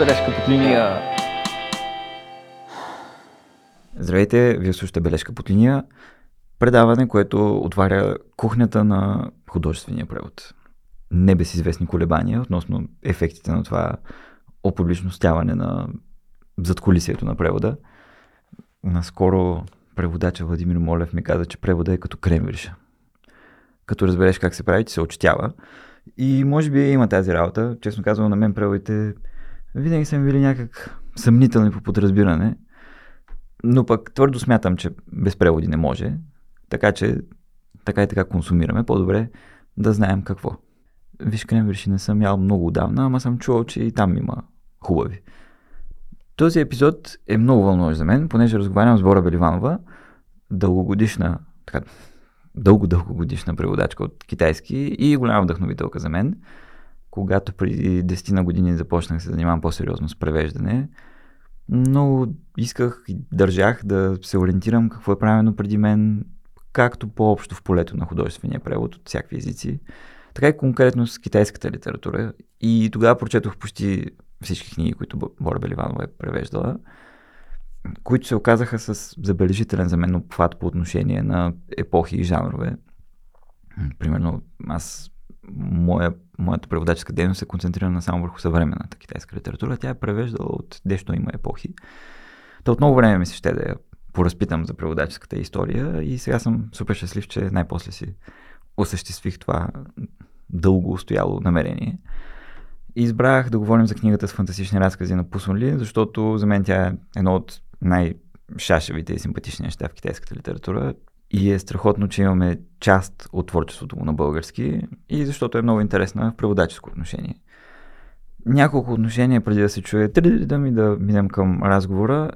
Бележка под линия. Здравейте, вие слушате Бележка под линия. Предаване, което отваря кухнята на художествения превод. Не без известни колебания относно ефектите на това опубличностяване на задколисието на превода. Наскоро преводача Владимир Молев ми каза, че превода е като кремвиша. Като разбереш как се прави, че се очетява. И може би има тази работа. Честно казвам, на мен преводите винаги са ми били някак съмнителни по подразбиране. Но пък твърдо смятам, че без преводи не може. Така че така и така консумираме. По-добре да знаем какво. Виж, кремвирши не съм ял много отдавна, ама съм чувал, че и там има хубави. Този епизод е много вълнуващ за мен, понеже разговарям с Бора Беливанова, дългогодишна, така, дълго-дълго годишна преводачка от китайски и голяма вдъхновителка за мен. Когато преди 10 на години започнах се занимавам по-сериозно с превеждане, но исках и държах да се ориентирам какво е правено преди мен, както по-общо в полето на художествения превод от всякакви езици, така и конкретно с китайската литература. И тогава прочетох почти всички книги, които Бора Беливанова е превеждала, които се оказаха с забележителен за мен обхват по отношение на епохи и жанрове. Примерно, аз, моя, моята преводаческа дейност е концентрирана само върху съвременната китайска литература. Тя е превеждала от дещо има епохи. Та от много време ми се ще да я поразпитам за преводаческата история и сега съм супер щастлив, че най-после си осъществих това дълго устояло намерение. Избрах да говорим за книгата с фантастични разкази на Пусон Ли, защото за мен тя е едно от най-шашевите и симпатични неща в китайската литература. И е страхотно, че имаме част от творчеството му на български и защото е много интересна в преводаческо отношение. Няколко отношения преди да се чуе, да ми да минем към разговора.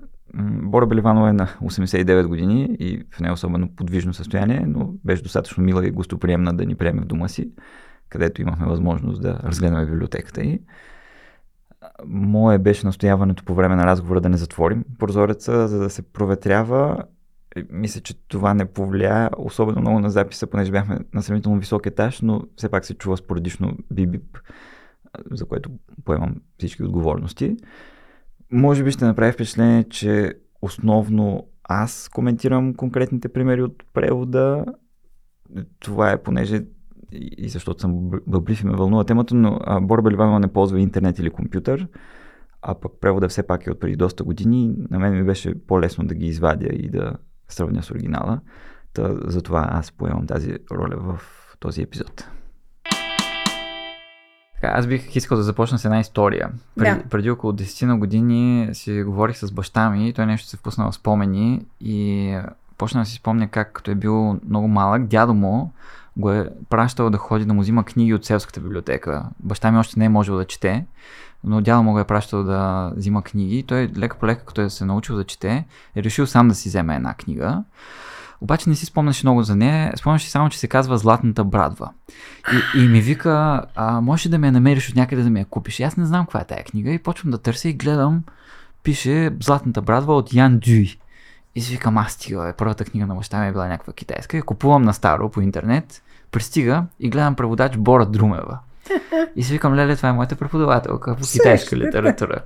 Бора Беливанова е на 89 години и в не особено подвижно състояние, но беше достатъчно мила и гостоприемна да ни приеме в дома си, където имахме възможност да разгледаме библиотеката й. Мое беше настояването по време на разговора да не затворим прозореца, за да се проветрява. Мисля, че това не повлия особено много на записа, понеже бяхме на сравнително висок етаж, но все пак се чува споредично бибип, за което поемам всички отговорности. Може би ще направи впечатление, че основно аз коментирам конкретните примери от превода. Това е понеже и защото съм бъблив и ме вълнува темата, но Борба Ливанова не ползва интернет или компютър, а пък превода все пак е от преди доста години. На мен ми беше по-лесно да ги извадя и да сравня с оригинала. Та, затова аз поемам тази роля в този епизод. Така, аз бих искал да започна с една история. Преди, да. преди около 10 на години си говорих с баща ми, той нещо се впусна в спомени и почна да си спомня как като е бил много малък, дядо му го е пращал да ходи да му взима книги от селската библиотека. Баща ми още не е можел да чете, но дядо му го е пращал да взима книги. Той лека по лека, като е се научил да чете, е решил сам да си вземе една книга. Обаче не си спомняш много за нея. Спомняш си само, че се казва Златната брадва. И, и ми вика, а, можеш да ме намериш от някъде да ми я купиш. И аз не знам каква е тая книга и почвам да търся и гледам, пише Златната брадва от Ян Дюй. И си викам, аз стига, е, първата книга на баща ми е била някаква китайска. И купувам на старо по интернет, пристига и гледам преводач Бора Друмева. И си викам, леле, това е моята преподавателка по китайска литература.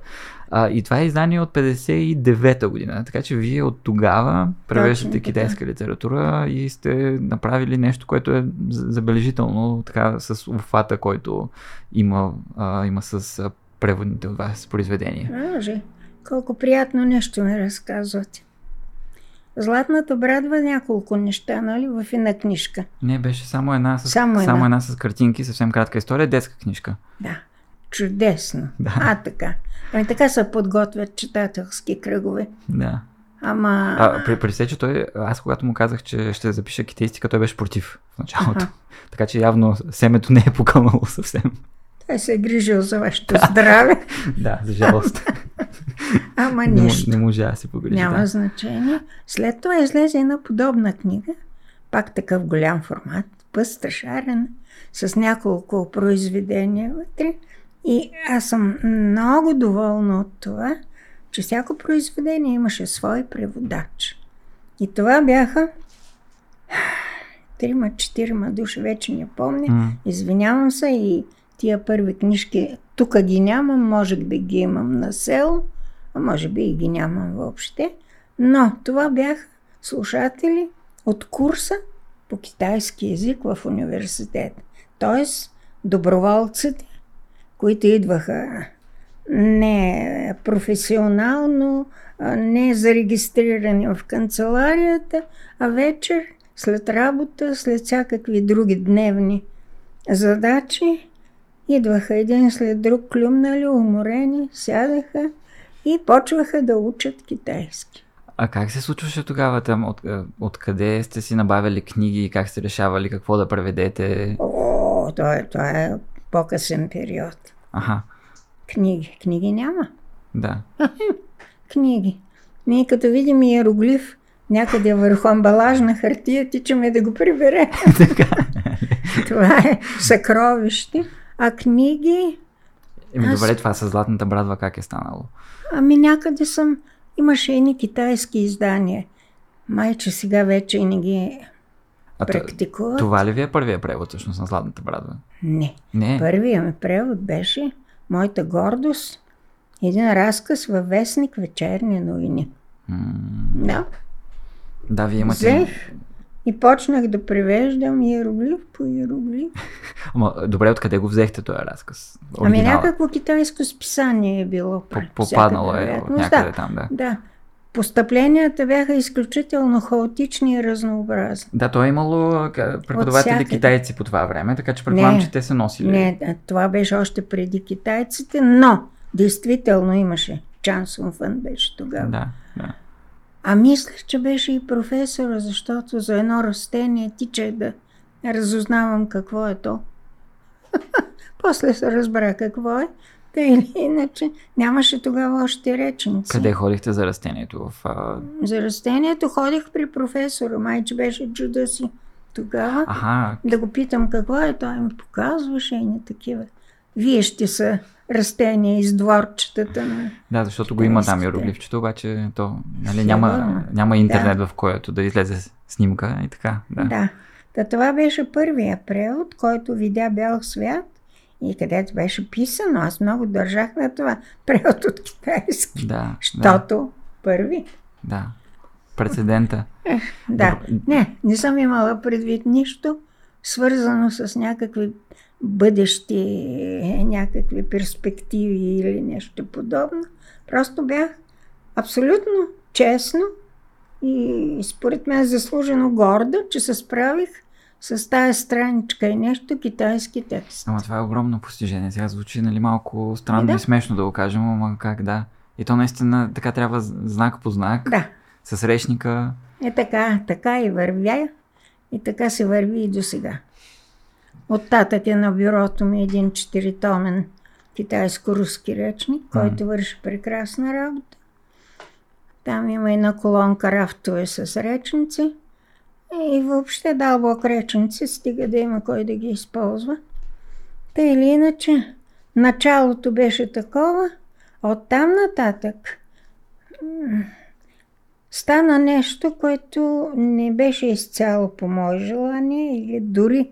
А, и това е издание от 59-та година. Така че вие от тогава превеждате китайска литература и сте направили нещо, което е забележително така с обхвата, който има, а, има с преводните от вас произведения. Може. Колко приятно нещо ми разказвате. Златната брадва няколко неща, нали, в една книжка. Не, беше само една с, само една. Само една с картинки, съвсем кратка история, детска книжка. Да, чудесно. Да. А, така. Ами така се подготвят читателски кръгове. Да. Ама... А, при, при се, че той, аз когато му казах, че ще запиша китайстика, той беше против в началото. Ага. Така че явно семето не е покълнало съвсем. Той се е грижил за вашето здраве. да, за жалост. Ама нищо. Не, може да се погрижи. Няма да. значение. След това излезе една подобна книга, пак такъв голям формат, пъстра шарена, с няколко произведения вътре. И аз съм много доволна от това, че всяко произведение имаше свой преводач. И това бяха трима, четирима души, вече не помня. М. Извинявам се и тия първи книжки тук ги нямам, може би ги имам на село, а може би и ги нямам въобще. Но това бяха слушатели от курса по китайски язик в университет. Тоест, доброволците, които идваха не професионално, не зарегистрирани в канцеларията, а вечер, след работа, след всякакви други дневни задачи, идваха един след друг клюмнали, уморени, сядаха и почваха да учат китайски. А как се случваше тогава там? От, е, откъде сте си набавили книги и как сте решавали какво да преведете? О, това е, това е по-късен период. Аха, Книги. Книги няма. да. Книги. Ние като видим иероглиф някъде върху амбалажна хартия, тичаме да го прибере. това е съкровище. А книги, Еми Аз- добре, това с Златната брадва как е станало? ами някъде съм... Имаше едни китайски издания. Майче сега вече и не ги А практикуват. това ли ви е първия превод всъщност на Златната брадва? Не. Не. Първият ми превод беше Моята гордост. Един разказ във вестник Вечерни новини. М, Да. Да, вие имате... Взех и почнах да превеждам иероглиф по иероглиф. Ама, добре, откъде го взехте този разказ? Ами Оригинала? някакво китайско списание е било. Попаднало е от някъде Да, там, да. да. Постъпленията бяха изключително хаотични и разнообразни. Да, то е имало преподаватели китайци по това време, така че предполагам, че те са носили. Не, това беше още преди китайците, но действително имаше. Чан Сун Фън беше тогава. Да, да. А мислех, че беше и професора, защото за едно растение тичах да разузнавам какво е то. После се разбра какво е. Та или иначе нямаше тогава още речници. Къде ходихте за растението? В, а... За растението ходих при професора, майче беше чуда си тогава. Аха, Да го питам какво е, той ми показваше и не такива. Вие ще са растения из дворчетата на... да, защото го има там иероглифчето, обаче то нали, няма, няма интернет, в който да излезе снимка и така. Да. Да. Та това беше първия превод, който видя бял свят и където беше писано. Аз много държах на това. Превод от китайски. Да, да, Щото първи. да. Прецедента. Да. Добре. Не, не съм имала предвид нищо свързано с някакви бъдещи, е, някакви перспективи или нещо подобно. Просто бях абсолютно честно и според мен заслужено горда, че се справих с тая страничка и нещо китайски текст. Ама това е огромно постижение. Сега звучи нали, малко странно Да. и смешно да го кажем, ама как да. И то наистина така трябва знак по знак, Да, с речника. е така, така и вървя и така се върви и до сега. Оттатък е на бюрото ми един четиритомен китайско-руски речник, който върши прекрасна работа. Там има една колонка рафтове с речници и въобще дълбок речници, стига да има кой да ги използва. Та или иначе, началото беше такова, оттам нататък стана нещо, което не беше изцяло по мое желание или дори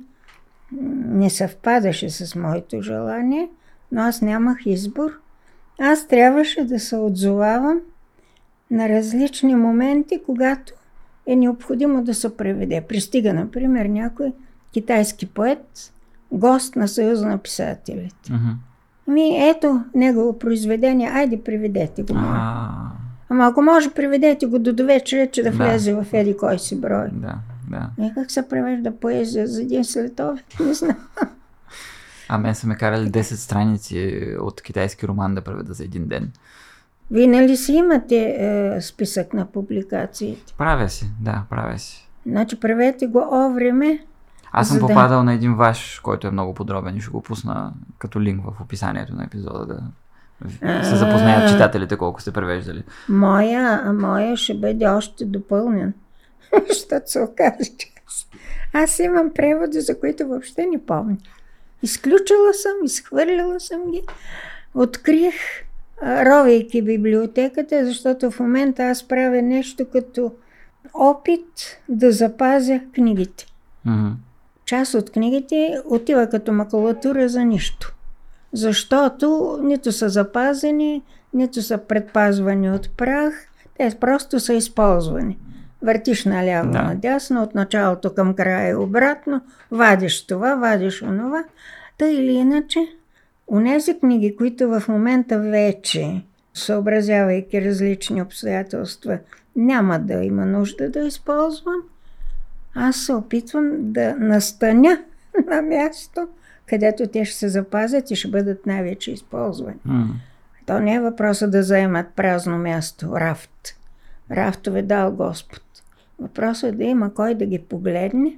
не съвпадаше с моето желание, но аз нямах избор. Аз трябваше да се отзовавам на различни моменти, когато е необходимо да се преведе. Пристига, например, някой китайски поет, гост на Съюза на писателите. Мгм. Ми, ето негово произведение, айде преведете го. Ама ако може, приведете го до довечера, че да Да. влезе в еди кой си брой. да, да. Е, как се превежда поезия за един следове? Не знам. А мен са ме карали 10 страници от китайски роман да преведа за един ден. Вие нали си имате е, списък на публикациите? Правя си, да, правя си. Значи правете го о време. Аз съм да- попадал на един ваш, който е много подробен и ще го пусна като линк в описанието на епизода да се запознаят читателите колко сте превеждали. Моя, а моя ще бъде още допълнен. Защото се окаже, че аз, аз имам преводи, за които въобще не помня. Изключила съм, изхвърлила съм ги. Открих, ровейки библиотеката, защото в момента аз правя нещо като опит да запазя книгите. Мгм. Част от книгите отива като макулатура за нищо. Защото нито са запазени, нито са предпазвани от прах, те просто са използвани. Въртиш наляво, Да. надясно, от началото към края и обратно, вадиш това, вадиш онова. Та или иначе, унези книги, които в момента вече, съобразявайки различни обстоятелства, няма да има нужда да използвам, аз се опитвам да настаня на място, където те ще се запазят и ще бъдат най-вече използвани. М. То не е въпроса да заемат празно място, рафт. Рафтове дал Господ. Въпросът е да има кой да ги погледне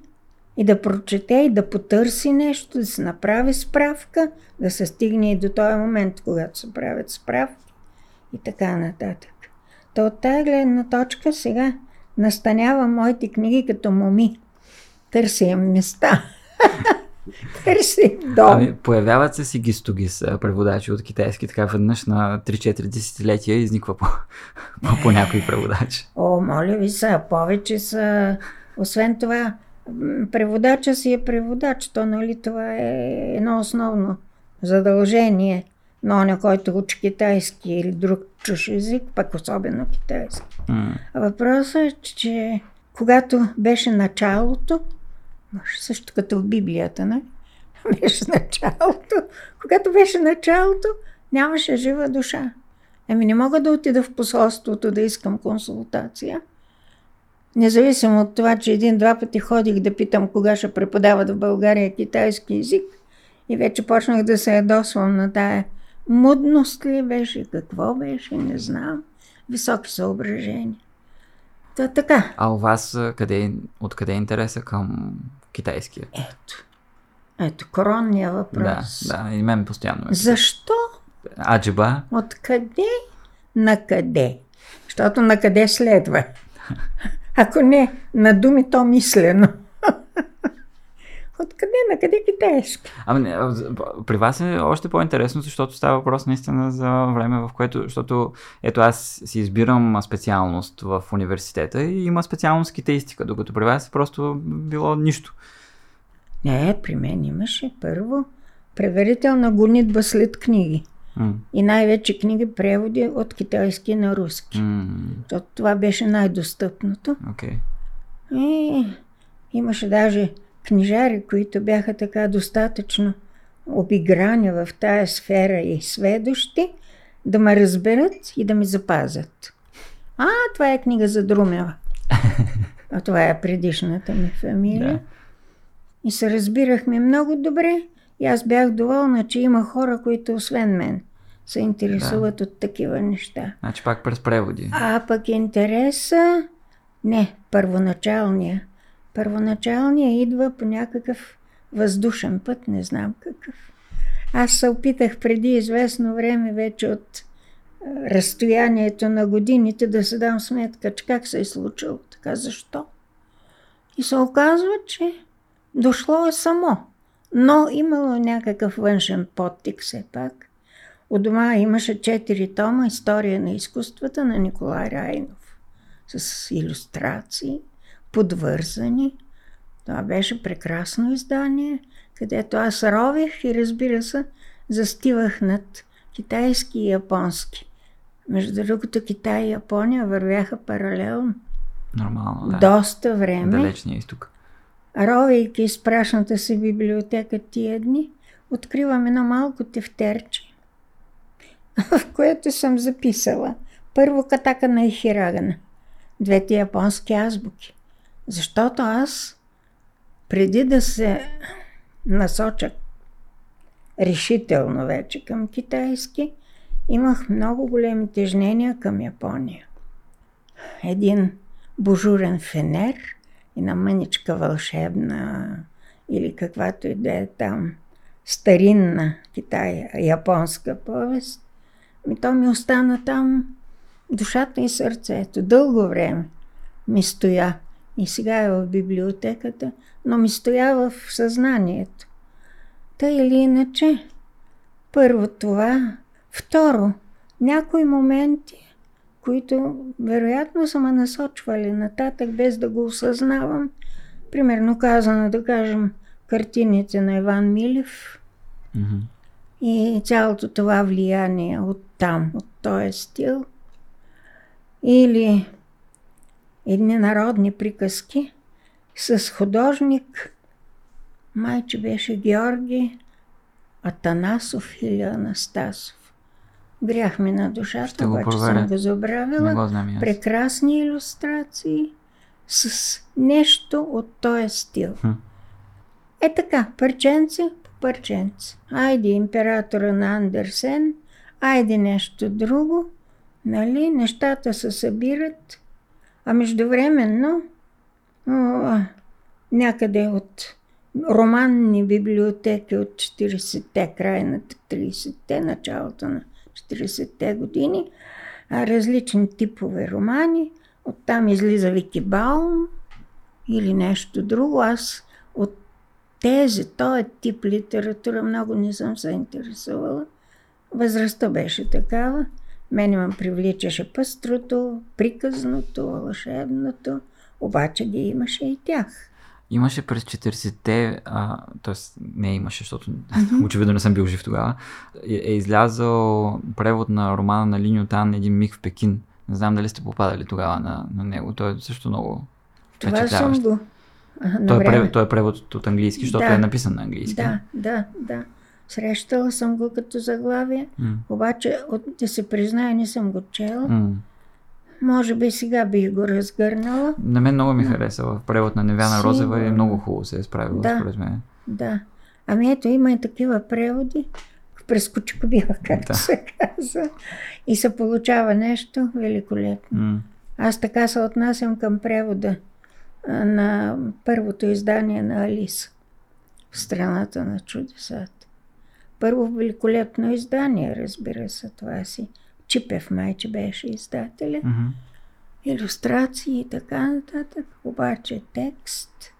и да прочете и да потърси нещо, да се направи справка, да се стигне и до този момент, когато се правят справки и така нататък. То от тази гледна точка сега настанявам моите книги като моми. Търся им места. Търся им дом. Ами, появяват се си гистогис преводачи от китайски, така веднъж на 3-4 десетилетия изниква по, по, по някой преводач. О, моля ви са, повече са. Освен това, преводача си е преводач. То, нали, това е едно основно задължение на оня, който учи китайски или друг чуж език, пък особено китайски. А въпросът е, че когато беше началото, също като в Библията, не? Беше началото. Когато беше началото, нямаше жива душа. Еми не мога да отида в посолството да искам консултация. Независимо от това, че един-два пъти ходих да питам кога ще преподават в България китайски язик и вече почнах да се ядосвам на тая мудност ли беше, какво беше, не знам. Високи съображения. Та така. А у вас къде, откъде е интереса към китайския? Ето. Ето, коронния Да, въпрос. да, и мен постоянно. питат. Защо? Аджиба, Откъде? На къде? Защото на къде следва? Ако не, на думи то мислено. Откъде? На къде китайски? Ами, не, а, за- при вас е още по-интересно, защото става въпрос наистина за време, в което, защото ето аз си избирам специалност в университета и има специалност китаистика, докато при вас е просто било нищо. Не, при мен имаше първо предварителна гонитба след книги. М, И най-вече книги преводи от китайски на руски. м, Защото това беше най-достъпното. Окей. И имаше даже книжари, които бяха така достатъчно обиграни в тая сфера и сведощи, да ме разберат и да ми запазят. А, това е книга за Друмева. А това е предишната ми фамилия. Да. И се разбирахме много добре. И аз бях доволна, че има хора, които освен мен се интересуват от такива неща. Значи пак през преводи. А пък интереса, не, първоначалния. Първоначалния идва по някакъв въздушен път, не знам какъв. Аз се опитах преди известно време вече от разстоянието на годините да се дам сметка, че как се е случило така, защо. И се оказва, че дошло е само. Но имало някакъв външен подтик все пак. У дома имаше четири тома История на изкуствата на Николай Райнов с иллюстрации, подвързани. Това беше прекрасно издание, където аз рових и разбира се, застивах над китайски и японски. Между другото, Китай и Япония вървяха паралелно. Нормално, да. Доста време. Далечния изток. Ровейки из прашната си библиотека тия дни, откривам едно малко тефтерче, в което съм записала първо катака на Ихирагана, двете японски азбуки. Защото аз, преди да се насоча решително вече към китайски, имах много големи тежнения към Япония. Един божурен фенер и на мъничка вълшебна или каквато и да е там старинна Китай, японска повест, ми то ми остана там душата и сърцето. Дълго време ми стоя. И сега е в библиотеката, но ми стоя в съзнанието. Та или иначе, първо това. Второ, някои моменти които вероятно са ме насочвали нататък, без да го осъзнавам. Примерно казано, да кажем, картините на Иван Милев Мгм. и цялото това влияние от там, от този стил. Или едни народни приказки с художник, майче беше Георги Атанасов или Анастасов. Грях ми на душата, обаче съм го забравила. Го знам. Прекрасни иллюстрации с нещо от този стил. Хм. Е така, парченце по парченце. Айде императора на Андерсен, айде нещо друго, нали, нещата се събират, а междувременно някъде от романни библиотеки от 40-те, край на 30-те, началото на 40-те години, различни типове романи. Оттам излиза Вики Баум или нещо друго. Аз от тези, този тип литература много не съм се интересувала. Възрастта беше такава. Мене ме привличаше пъстрото, приказното, вълшебното, обаче ги имаше и тях. Имаше през 40-те, а, т.е. не имаше, защото очевидно не съм бил жив тогава, е, е излязъл превод на романа на Линьо Тан Един миг в Пекин. Не знам дали сте попадали тогава на, на него. Той е също много Това съм го. Той е, превод, той е превод от английски, защото Да. е написан на английски. Да, да, да. Срещала съм го като заглавие, М. обаче от, да се призная, не съм го чела. М. Може би сега бих го разгърнала. На мен много ми хареса в превод на Невяна Розева и Сигурно. много хубаво се е справила, Да. според мен. Да. Ами ето, има и такива преводи, през кучкобила, както Да. се казва. И се получава нещо великолепно. М. Аз така се отнасям към превода на първото издание на Алиса в страната на чудесата. Първо великолепно издание, разбира се, това си. Чипев майче беше издателя. Мгм. Иллюстрации и така нататък. Обаче текст,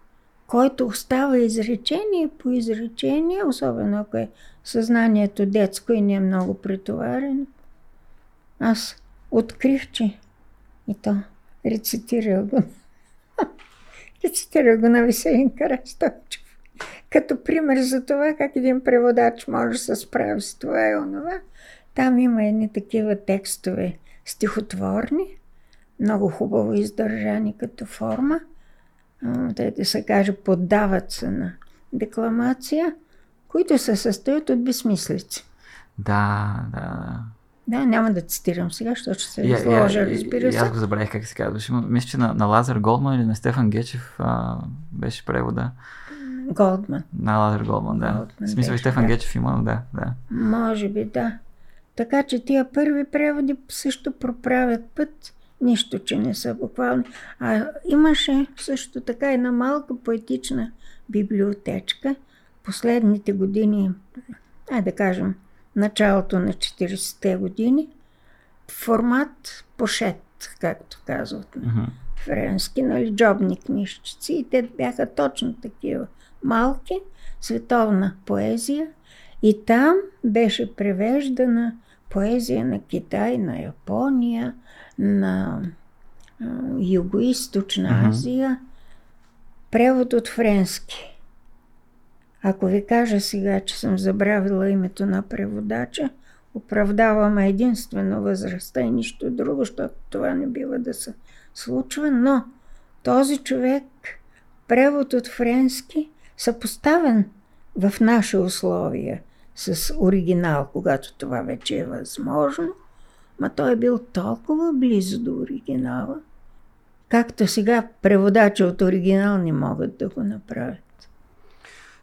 който остава изречение по изречение, особено ако е съзнанието детско и не е много претоварено. Аз открих, че и то рецитирал го. рецитирал го на Веселин Карастойчев. Като пример за това, как един преводач може да се справи с това и онова. Там има едни такива текстове стихотворни, много хубаво издържани като форма. Те да се каже, поддават се на декламация, които се състоят от безсмислици. Да, да, да. Няма да цитирам сега, защото ще се и- изложа, разбира се. Аз го забравих как се казваше. Мисля, че на, на Лазар Голдман или на Стефан Гечев а, беше превода. Голдман. На Лазар Голдман, да. Голдман В смисъл и Стефан да. Гечев има, но да, да. Може би, да. Така че тия първи преводи също проправят път, нищо, че не са буквални. А имаше също така една малка поетична библиотечка. Последните години, ай да кажем, началото на 40-те години, формат пошет, както казват на френски, нали, джобни книжчици. И те бяха точно такива малки, световна поезия. И там беше превеждана поезия на Китай, на Япония, на Юго-Источна. Азия. Превод от френски. Ако ви кажа сега, че съм забравила името на преводача, оправдаваме единствено възрастта и нищо друго, защото това не бива да се случва, но този човек, превод от френски, съпоставен в наши условия с оригинал, когато това вече е възможно, ма той е бил толкова близо до оригинала, както сега преводачи от оригинал не могат да го направят.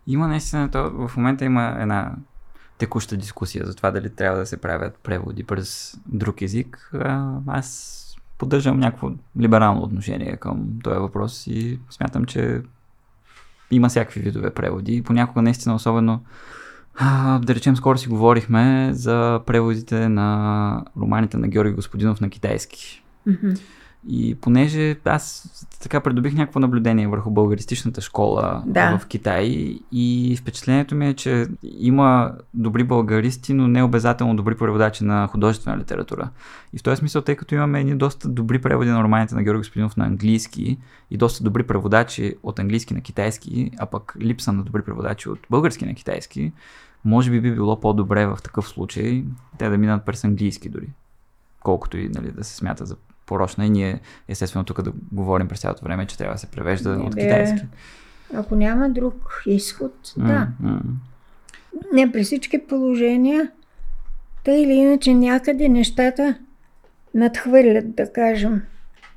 Има наистина, то, в момента има една текуща дискусия за това дали трябва да се правят преводи през друг език. Аз поддържам някакво либерално отношение към този въпрос и смятам, че има всякакви видове преводи. Понякога наистина, особено да речем, скоро си говорихме за преводите на романите на Георги Господинов на китайски. Мгм. И понеже аз така придобих някакво наблюдение върху българистичната школа Да. в Китай и впечатлението ми е, че има добри българисти, но не обязателно добри преводачи на художествена литература. И в този смисъл, тъй като имаме едни доста добри преводи на романите на Георги Господинов на английски и доста добри преводачи от английски на китайски, а пък липса на добри преводачи от български на китайски, може би би било по-добре в такъв случай те да минат през английски дори колкото и нали, да се смята за порочна. И ние, естествено, тук да говорим през цялото време, че трябва да се превежда Не, от бе. китайски. Ако няма друг изход, да. М, м. Не при всички положения, тъй или иначе някъде нещата надхвърлят, да кажем,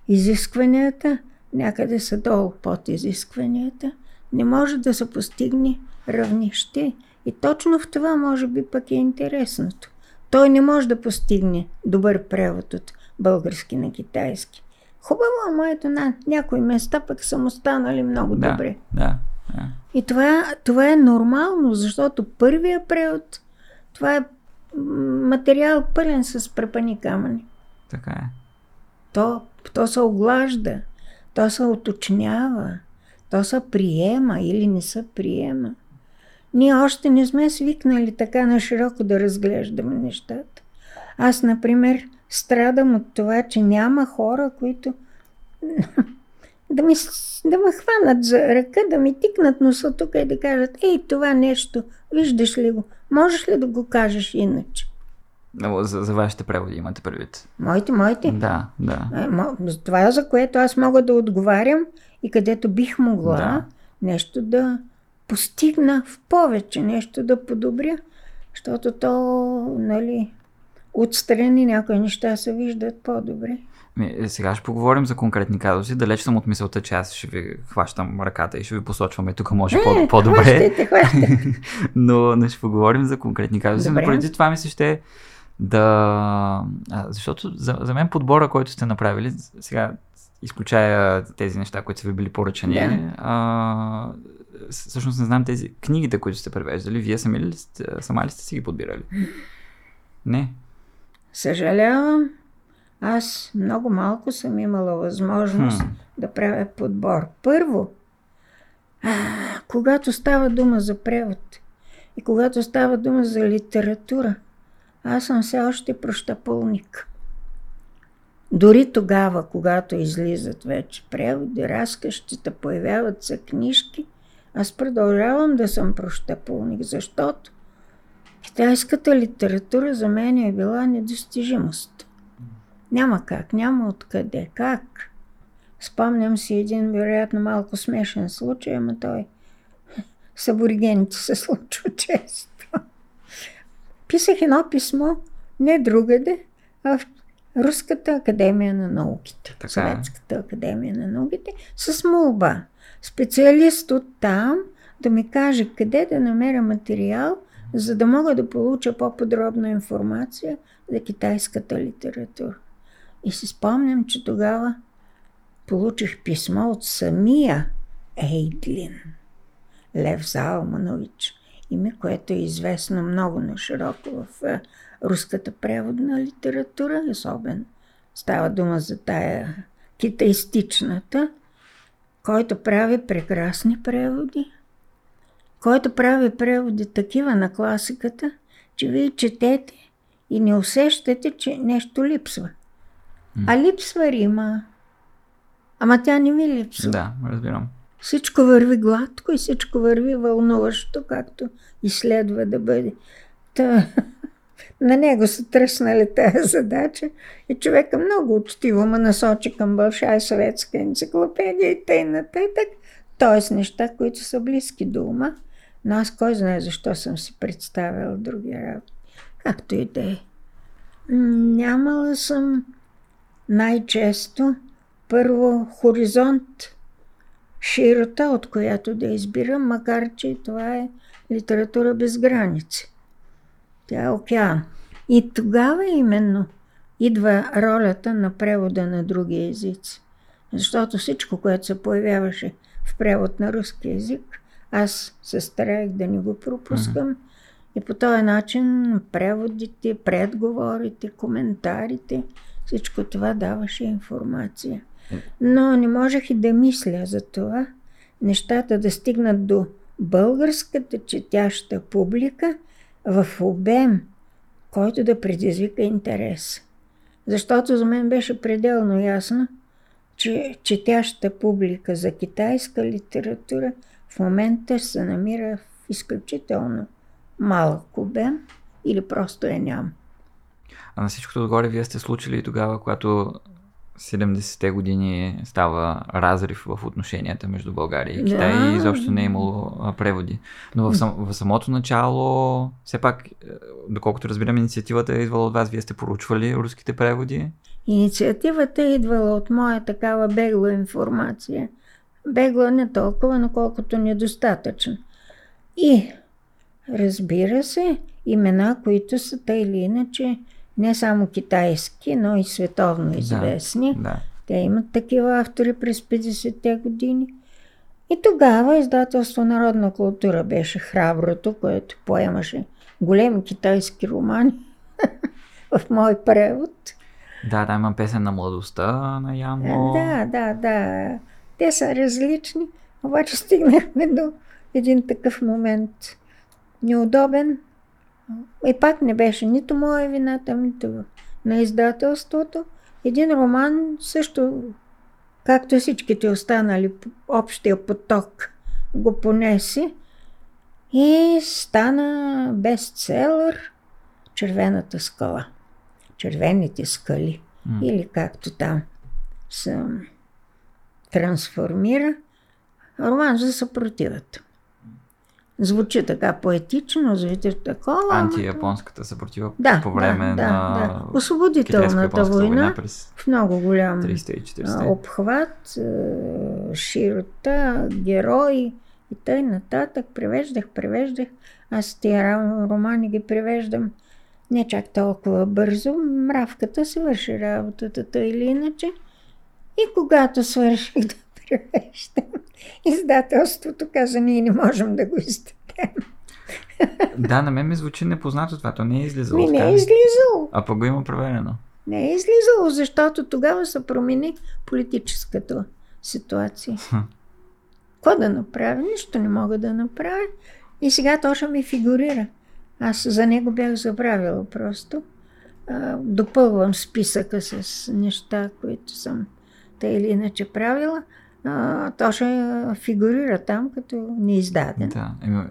изискванията, някъде са долу под изискванията. Не може да се постигне равнище. И точно в това може би пък е интересното. Той не може да постигне добър превод от български на китайски. Хубаво, ама ето на някои места пък са му станали много Да, добре. да, да. И това, това е нормално, защото първия превод, това е материал пълен с препани камъни. Така е. То, то се оглажда, то се уточнява, то се приема или не се приема. Ние още не сме свикнали така на широко да разглеждаме нещата. Аз, например, страдам от това, че няма хора, които да, ми, да ме хванат за ръка, да ми тикнат носа тук и да кажат, ей, това нещо, виждаш ли го, можеш ли да го кажеш иначе? За, за вашите преводи имате предвид. Моите, моите. Да, да. Е, Това, за което аз мога да отговарям и където бих могла Да. нещо да постигна в повече, нещо да подобря, защото то, нали, отстрани някои неща се виждат по-добре. Ми, е, сега ще поговорим за конкретни казуси. Далеч съм от мисълта, че аз ще ви хващам ръката и ще ви посочваме тук може по- Е, по-добре. Хващайте, хващайте. но, но ще поговорим за конкретни казуси. Но Добре. преди това ми се ще да... А, защото за, за мен подбора, който сте направили, сега изключая тези неща, които са ви били поръчани, Да. а, всъщност не знам тези книгите, които сте превеждали, вие сами ли сте, сама ли сте си ги подбирали? Не. Съжалявам, аз много малко съм имала възможност Хм. да правя подбор. Първо, а, когато става дума за превод и когато става дума за литература, аз съм все още прощапълник. Дори тогава, когато излизат вече преводи, разкащите, появяват се книжки, аз продължавам да съм прощапълник, защото китайската литература за мен е била недостижимост. Няма как, няма откъде, как. Спомням си един, вероятно, малко смешен случай, ама той с аборигените се случва често. Писах едно писмо, не другаде, а в Руската академия на науките, Така е. Съветската академия на науките, с молба. Специалист от там да ми каже къде да намеря материал, за да мога да получа по-подробна информация за китайската литература. И си спомням, че тогава получих писмо от самия Ейдлин, Лев Залманович, име, което е известно много на широко в е, руската преводна литература, особено става дума за тая китайстичната, който прави прекрасни преводи, който прави преводи такива на класиката, че вие четете и не усещате, че нещо липсва. А липсва Рима. Ама тя не ми липсва. Да, разбирам. Всичко върви гладко и всичко върви вълнуващо, както и следва да бъде. Та, на него са тръснали тази задача и човека много учтиво ме насочи към Бълшая съветска енциклопедия и тъй на тъй так. Тоест неща, които са близки до ума. Но аз кой знае защо съм си представила другия работа. Както и да е. Нямала съм най-често първо хоризонт широта, от която да избирам, макар че това е литература без граници. Тя е океан. И тогава именно идва ролята на превода на други езици. Защото всичко, което се появяваше в превод на руски език, аз се стараех да не го пропускам. И по този начин преводите, предговорите, коментарите Всичко това даваше информация. Но не можех и да мисля за това, нещата да стигнат до българската четяща публика в обем, който да предизвика интерес. Защото за мен беше пределно ясно, че четящата публика за китайска литература в момента се намира в изключително малък обем или просто я няма. А на всичкото отгоре вие сте случили тогава, когато 70-те години става разрив в отношенията между България и Китай да. и изобщо не е имало преводи. Но в, сам, в самото начало, все пак, е, доколкото разбирам, инициативата е идвала от вас. Вие сте поручвали руските преводи? Инициативата е идвала от моя такава бегла информация. Бегла не толкова, наколкото недостатъчно. И, разбира се, имена, които са тъй или иначе не само китайски, но и световно известни. Да, да. Те имат такива автори през 50-те години. И тогава издателство Народна култура беше храброто, което поемаше големи китайски романи в мой превод. Да, да, имам песен на младостта на Яно. Да, да, да. Те са различни, обаче стигнахме до един такъв момент неудобен, и пак не беше нито моя вината, нито на издателството. Един роман също, както всичките останали, общия поток го понесе и стана бестселър Червената скала. Червените скали. Mm. Или както там се трансформира. Роман за съпротивата. Звучи така поетично, звучи такова. Антияпонската съпротива да, по време да, на да. Освободителната война, война през в много голям 340. обхват, широта, герои и тъй нататък. Превеждах, превеждах. Аз тия романи ги превеждам не чак толкова бързо. Мравката се върши работата или иначе. И когато свърших да превеждам, издателството каза, ние не можем да го издадем. Да, на мен ми звучи непознато това. То не е излизало. Ми не е излизало. А пък го има проверено. Не е излизало, защото тогава се промени политическата ситуация. Какво да направя? Нищо не мога да направя. И сега точно ми фигурира. Аз за него бях забравила просто. Допълвам списъка с неща, които съм те или иначе правила а, то ще фигурира там като неиздаден. Да, еми,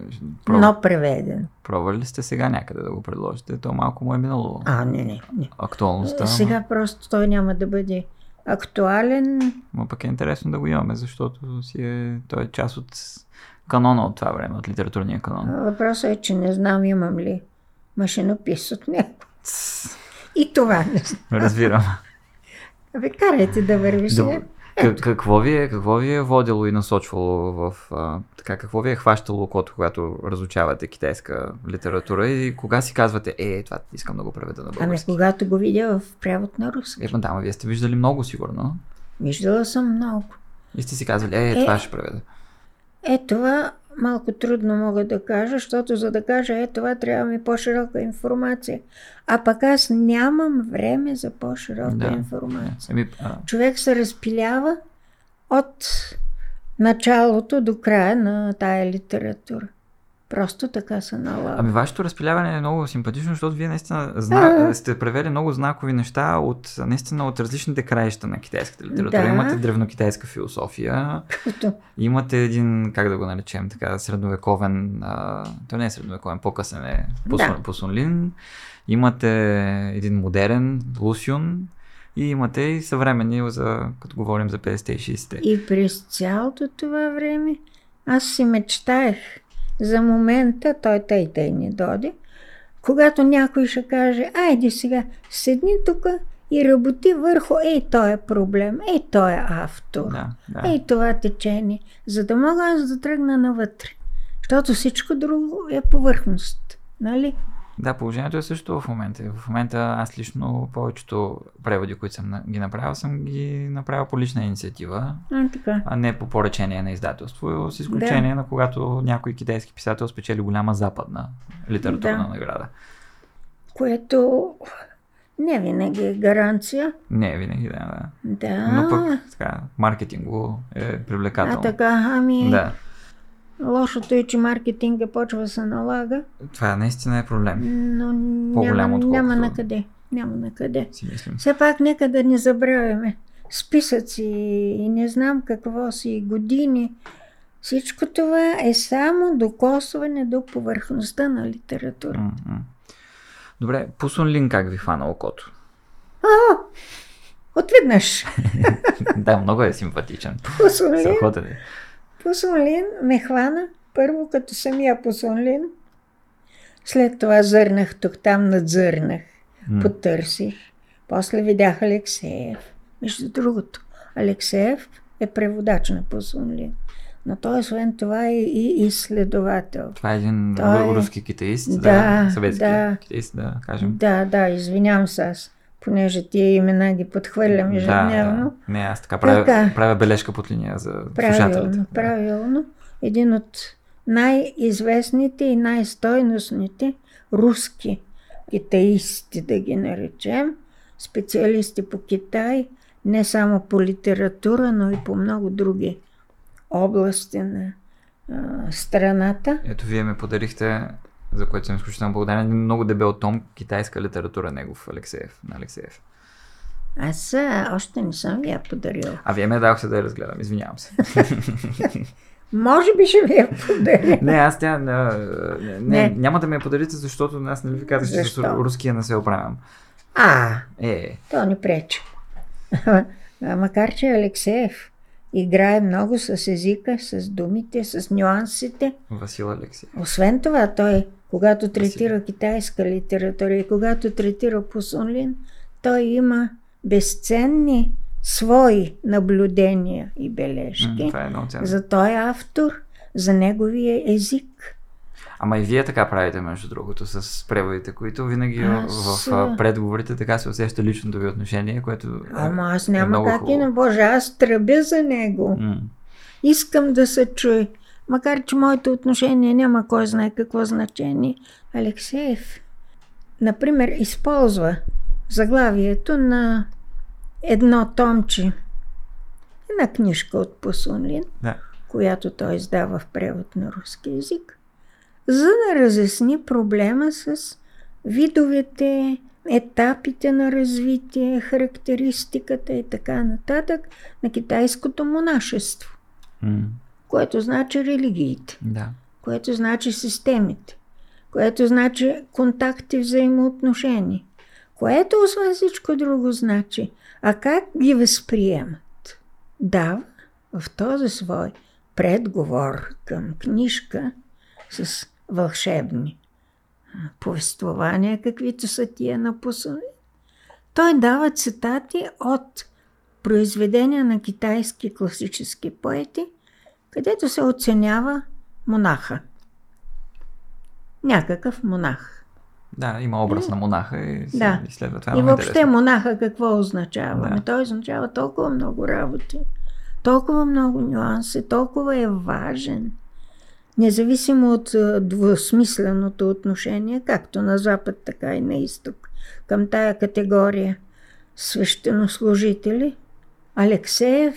проб... но преведен. Пробвали ли сте сега някъде да го предложите? То малко му е минало. А, не, не. не. Актуалността. Сега ама... просто той няма да бъде актуален. Но пък е интересно да го имаме, защото си е, той е част от канона от това време, от литературния канон. Въпросът е, че не знам имам ли машинопис от него. И това не знам. Разбирам. Абе, карайте да вървиш. Как, какво, ви е, какво ви е водило и насочвало в... А, така, какво ви е хващало окото, когато разучавате китайска литература и кога си казвате, е, това искам да го преведа на ами, български? Ами, когато го видя в превод на руски. Е, да, вие сте виждали много, сигурно. Виждала съм много. И сте си казвали, е, е това ще преведа. Е, това малко трудно мога да кажа, защото за да кажа, е, това трябва ми по-широка информация. А пък аз нямам време за по-широка да. информация. Еми, а... Човек се разпилява от началото до края на тая литература. Просто така се налага. Ами вашето разпиляване е много симпатично, защото вие наистина зна... сте превели много знакови неща от, наистина от различните краища на китайската литература. Да. Имате древнокитайска философия. Като... Имате един, как да го наречем, така, средновековен, а... той не е средновековен, по-късен е Пусун, да. Пусунлин. Имате един модерен Лусюн. И имате и съвременни, за, като говорим за 50 и 60 И през цялото това време аз си мечтаех за момента той тъй тъй не доди, когато някой ще каже, айде сега, седни тук и работи върху ей този проблем, ей този автор, да, да. ей това течение, за да мога аз да тръгна навътре. Защото всичко друго е повърхност. Нали? Да, положението е също в момента. В момента аз лично повечето преводи, които съм ги направил, съм ги направил по лична инициатива, а, така. а не по поръчение на издателство, с изключение да. на когато някой китайски писател спечели голяма западна литературна да. награда. Което не винаги е гаранция. Не, винаги, да, да. Да. Но пък така, маркетинго е привлекателно. а така, ами Да, лошото е, че маркетинга почва да се налага, това наистина е проблем, но няма, няма на къде. Няма на къде. Все пак нека да не забравяме. Списъци и не знам какво си, години. Всичко това е само докосване до повърхността на литература. М-м. Добре, как ви хвана окото? А, отведнъж. да, много е симпатичен. Пусунлин, Пусунлин ме хвана първо като самия Пусунлин. След това зърнах тук, там надзърнах, М. потърсих. После видях Алексеев. Между другото, Алексеев е преводач на Пусунлин. Но той освен това е и изследовател. Това е един Той е- руски китаист, Да, да, съветски да. китаист, да кажем. Да, да, извинявам се аз, понеже тия имена ги подхвърлям ежедневно. да. Не, аз така правя, Така. правя бележка под линия за слушателите. Правилно, правилно. Един от най-известните и най-стойностните руски китаисти, да ги наречем, специалисти по Китай, не само по литература, но и по много други области на а, страната. Ето, вие ме подарихте, за което съм изключително благодарен, един много дебел том китайска литература негов Алексеев, на Алексеев. Аз а, още не съм ви я подарила. А вие ме дадохте да я разгледам, извинявам се. Може би ще ви я подаря. не, аз тя не, не, Не. няма да ме я подарите, защото аз не ви казах, че с руския не се оправям. А, Е, То не пречи. Макар, че Алексеев играе много с езика, с думите, с нюансите. Васил Алексеев. Освен това, той, когато третира китайска литература и когато третира Пусунлин, той има безценни свои наблюдения и бележки Това е за той автор, за неговия език. Ама и вие така правите, между другото, с преводите, които винаги Аз, в предговорите така се усеща личното ви отношение, което е- Ама аз е няма много как и хубаво. на Боже, аз тръбя за него. М, Искам да се чуе. Макар, че моето отношение няма кой знае какво значение. Алексеев, например, използва заглавието на едно томче. Една книжка от Пусунлин, Да. която той издава в превод на руски язик, за да разясни проблема с видовете, етапите на развитие, характеристиката и така нататък на китайското монашество, което значи религиите, Да. което значи системите, което значи контакти, взаимоотношения, което освен всичко друго значи, а как ги възприемат. Дава в този свой предговор към книжка с вълшебни повествования, каквито са тия напусани. Той дава цитати от произведения на китайски класически поети, където се оценява монаха. Някакъв монах. Да, има образ на монаха и се Да. изследва. Това е И въобще интересно. монаха какво означава? Да. Ами той означава толкова много работи, толкова много нюанси, толкова е важен. Независимо от двусмисленото отношение, както на Запад, така и на Изток, към тая категория свещенослужители, Алексеев,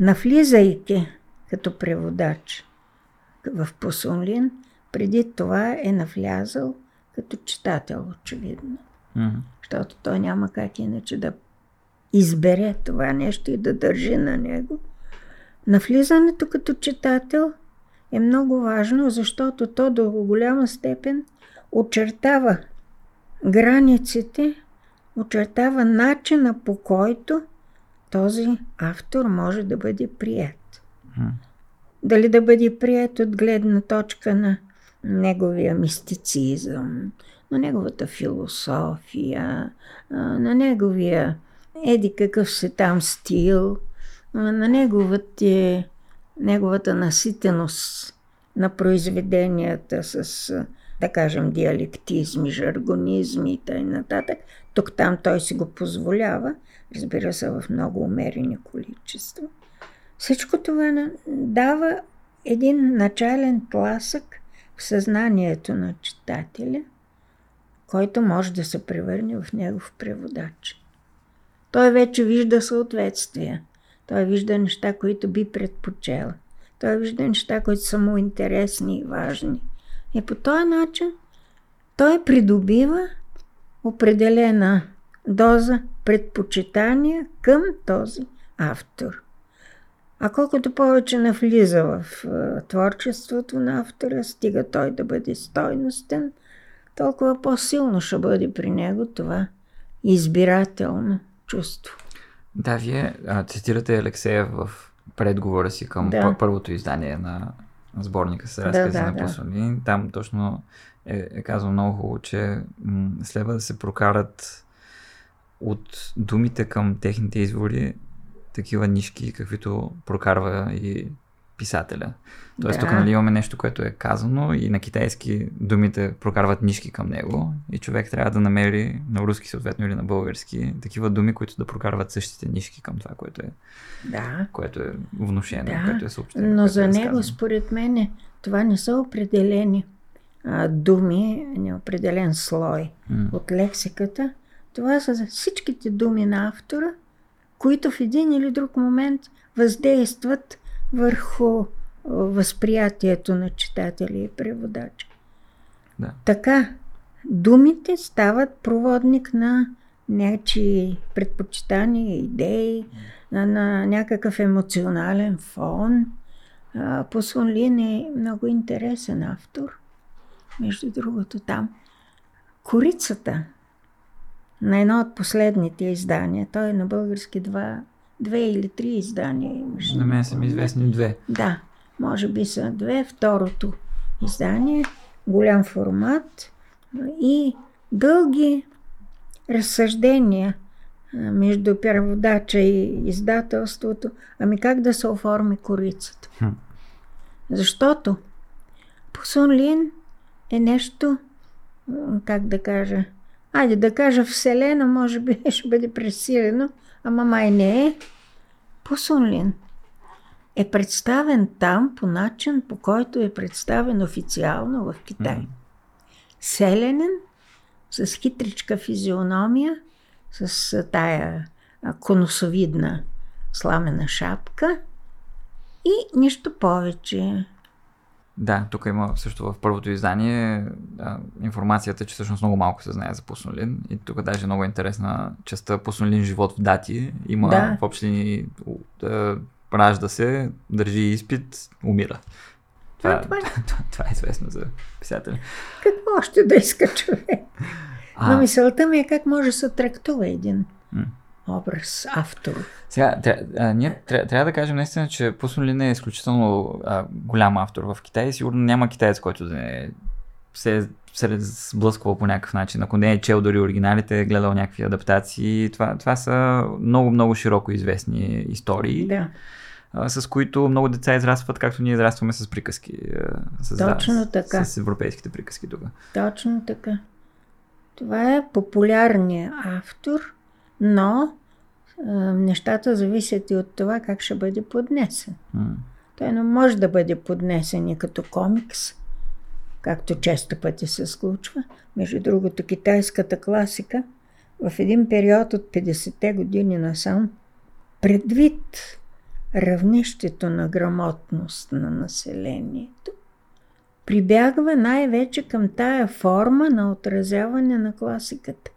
навлизайки като преводач в Посунлин, преди това е навлязал като читател, очевидно защото той няма как иначе да избере това нещо и да държи на него. Навлизането като читател е много важно, защото то до голяма степен очертава границите, очертава начина по който този автор може да бъде прият. Дали да бъде прият от гледна точка на неговия мистицизъм, на неговата философия, на неговия еди какъв се там стил, на неговата, неговата наситеност на произведенията с, да кажем, диалектизми, жаргонизми и т.н. Тук там той си го позволява, разбира се, в много умерени количества. Всичко това дава един начален тласък в съзнанието на читателя който може да се превърне в негов преводач. Той вече вижда съответствия. Той вижда неща, които би предпочел. Той вижда неща, които са му интересни и важни. И по този начин той придобива определена доза предпочитания към този автор. А колкото повече навлиза в творчеството на автора, стига той да бъде стойностен, толкова по-силно ще бъде при него това избирателно чувство. Да, вие а, цитирате Алексея в предговора си към Да. първото издание на сборника с разкази да, на да. Посолин. Там точно е, е казал много хубаво, че м- следва да се прокарат от думите към техните извори такива нишки, каквито прокарва и писателя. Тоест Да. тук нали, имаме нещо, което е казано и на китайски думите прокарват нишки към него и човек трябва да намери на руски съответно или на български такива думи, които да прокарват същите нишки към това, което е, Да, което е внушено, Да, което е съобщено. но което за е него, според мен, това не са определени а, думи, неопределен слой М. от лексиката. Това са за всичките думи на автора, които в един или друг момент въздействат върху възприятието на читателя и преводача. Да. Така, думите стават проводник на някакви предпочитания, идеи, на, на някакъв емоционален фон. А, Посун Лин е много интересен автор. Между другото, там корицата на едно от последните издания, той е на български два, две или три издания имаше. На мен са ми известни две. Да, може би са две. Второто издание, голям формат и дълги разсъждения между преводача и издателството. Ами как да се оформи корицата? Хм. Защото Посун Лин е нещо, как да кажа, айде да кажа Вселена, може би ще бъде пресилено, ама май не е. Посун Лин е представен там по начин, по който е представен официално в Китай. М. Селенен, с хитричка физиономия, с тая конусовидна сламена шапка и нищо повече. Да, тук има също в първото издание а, информацията, че всъщност много малко се знае за Пуснулин. И тук даже е много интересна частта Пуснулин живот в дати. Има Да. в общи ражда се, държи изпит, умира. Това, А, това е. това, това е известно за писателя. Какво още да иска човек? А, Но мисълта ми е как може да се трактува един М. образ, автор. Сега, тря, а, ние тря, трябва да кажем наистина, че Пуснулин е изключително а, голям автор в Китай. Сигурно няма китаец, който да не се се е сблъсквал по някакъв начин. Ако не е чел дори оригиналите, е гледал някакви адаптации. Това, това са много, много широко известни истории, Да, с които много деца израстват, както ние израстваме с приказки. С, Точно така. С европейските приказки тук. точно така. Това е популярният автор, но а, нещата зависят и от това как ще бъде поднесен. М. Той не може да бъде поднесен и като комикс, както често пъти се случва. Между другото, китайската класика в един период от 50-те години насам, предвид равнището на грамотност на населението, прибягва най-вече към тая форма на отразяване на класиката.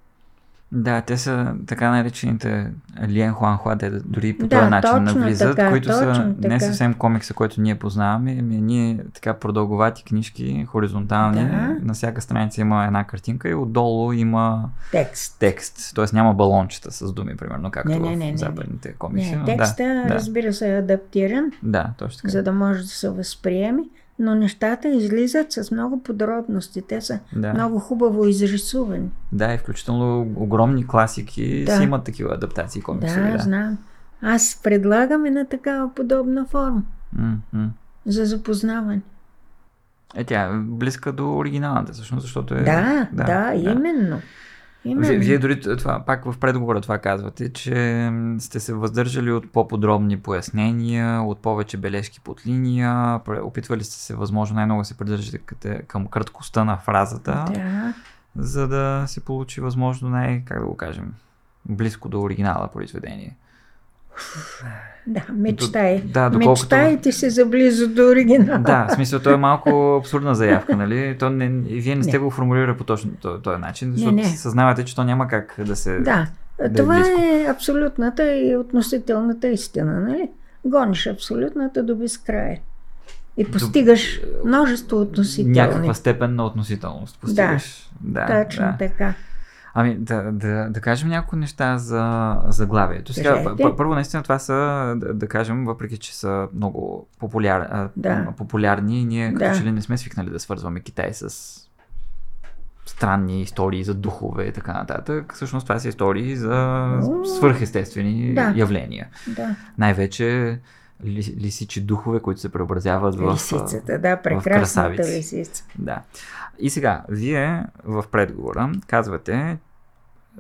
Да, те са така наречените Лиен Хуанхуа, те дори по Да, този начин навлизат, така, които са точно не така. съвсем комикса, който ние познаваме, ами ние така продълговати книжки, хоризонтални, Да. на всяка страница има една картинка и отдолу има Текст. текст, т.е. няма балончета с думи, примерно, както Не, не, не, в западните комикси. Не, текста, да, да, разбира се, е адаптиран, да, точно така. за да може да се възприеме, но нещата излизат с много подробности. Те са Да. много хубаво изрисувани. Да, и включително огромни класики Да. си имат такива адаптации комикси. Да, знам. Аз предлагам една такава подобна форма м. за запознаване. Е, тя е близка до оригиналната, всъщност, защото е... Да, да, да, именно. именно. Вие, вие дори това, пак в предговора това казвате, че сте се въздържали от по-подробни пояснения, от повече бележки под линия, опитвали сте се възможно най-много да се придържате към краткостта на фразата, Да, за да се получи възможно най, как да го кажем, близко до оригинала произведение. Да, мечтай. Да, доколкото- Мечтайте се за близо до оригинала. Да, в смисъл, то е малко абсурдна заявка, нали? То не, вие не сте Не. го формулирали по точно този, този начин, защото не. съзнавате, че то няма как да се... Да, е това близко. е абсолютната и относителната истина, нали? Гониш абсолютната до безкрая. И постигаш множество относителни. някаква степен на относителност постигаш. Да, Точно да. така. Ами да, да, да кажем няколко неща за заглавието. Сега, п- първо, наистина това са, да, да кажем, въпреки че са много популяр, Да. популярни, ние като Да. че ли не сме свикнали да свързваме Китай с странни истории за духове и така нататък. Всъщност това са истории за свърхестествени да. явления. Да. Най-вече ли, лисичи духове, които се преобразяват в... Лисицата, да, прекрасната лисица. Да. И сега, вие в предговора казвате,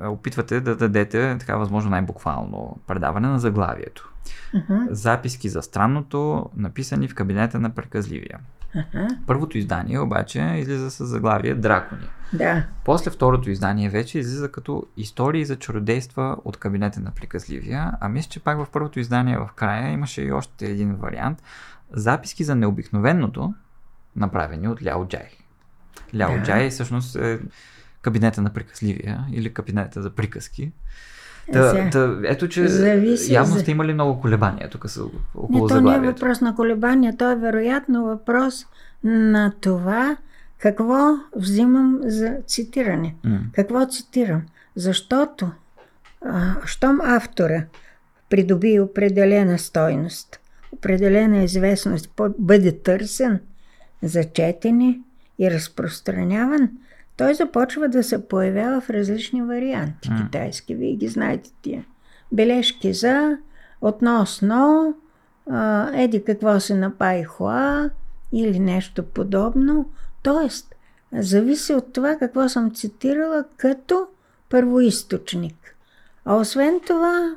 опитвате да дадете така възможно най-буквално предаване на заглавието. Аха, Записки за странното, написани в кабинета на преказливия. аха, Първото издание обаче излиза с заглавие Дракони. да. После второто издание вече излиза като истории за чародейства от кабинета на приказливия, а мисля, че пак в първото издание в края имаше и още един вариант. Записки за необикновеното, направени от Ляо Джай. Ляо Да. Джай всъщност е кабинета на приказливия или кабинета за приказки. Та, Сега, та, ето, че зависи явно за- сте имали много колебания тук са около Не, то не е въпрос на колебания, то е вероятно въпрос на това какво взимам за цитиране. М. Какво цитирам? Защото, а, щом автора придоби определена стойност, определена известност, бъде търсен за четене и разпространяван, той започва да се появява в различни варианти М. китайски. Вие ги знаете тия. Бележки за, относно, а, еди какво се напай хуа или нещо подобно. Тоест, зависи от това какво съм цитирала като първоисточник. А освен това,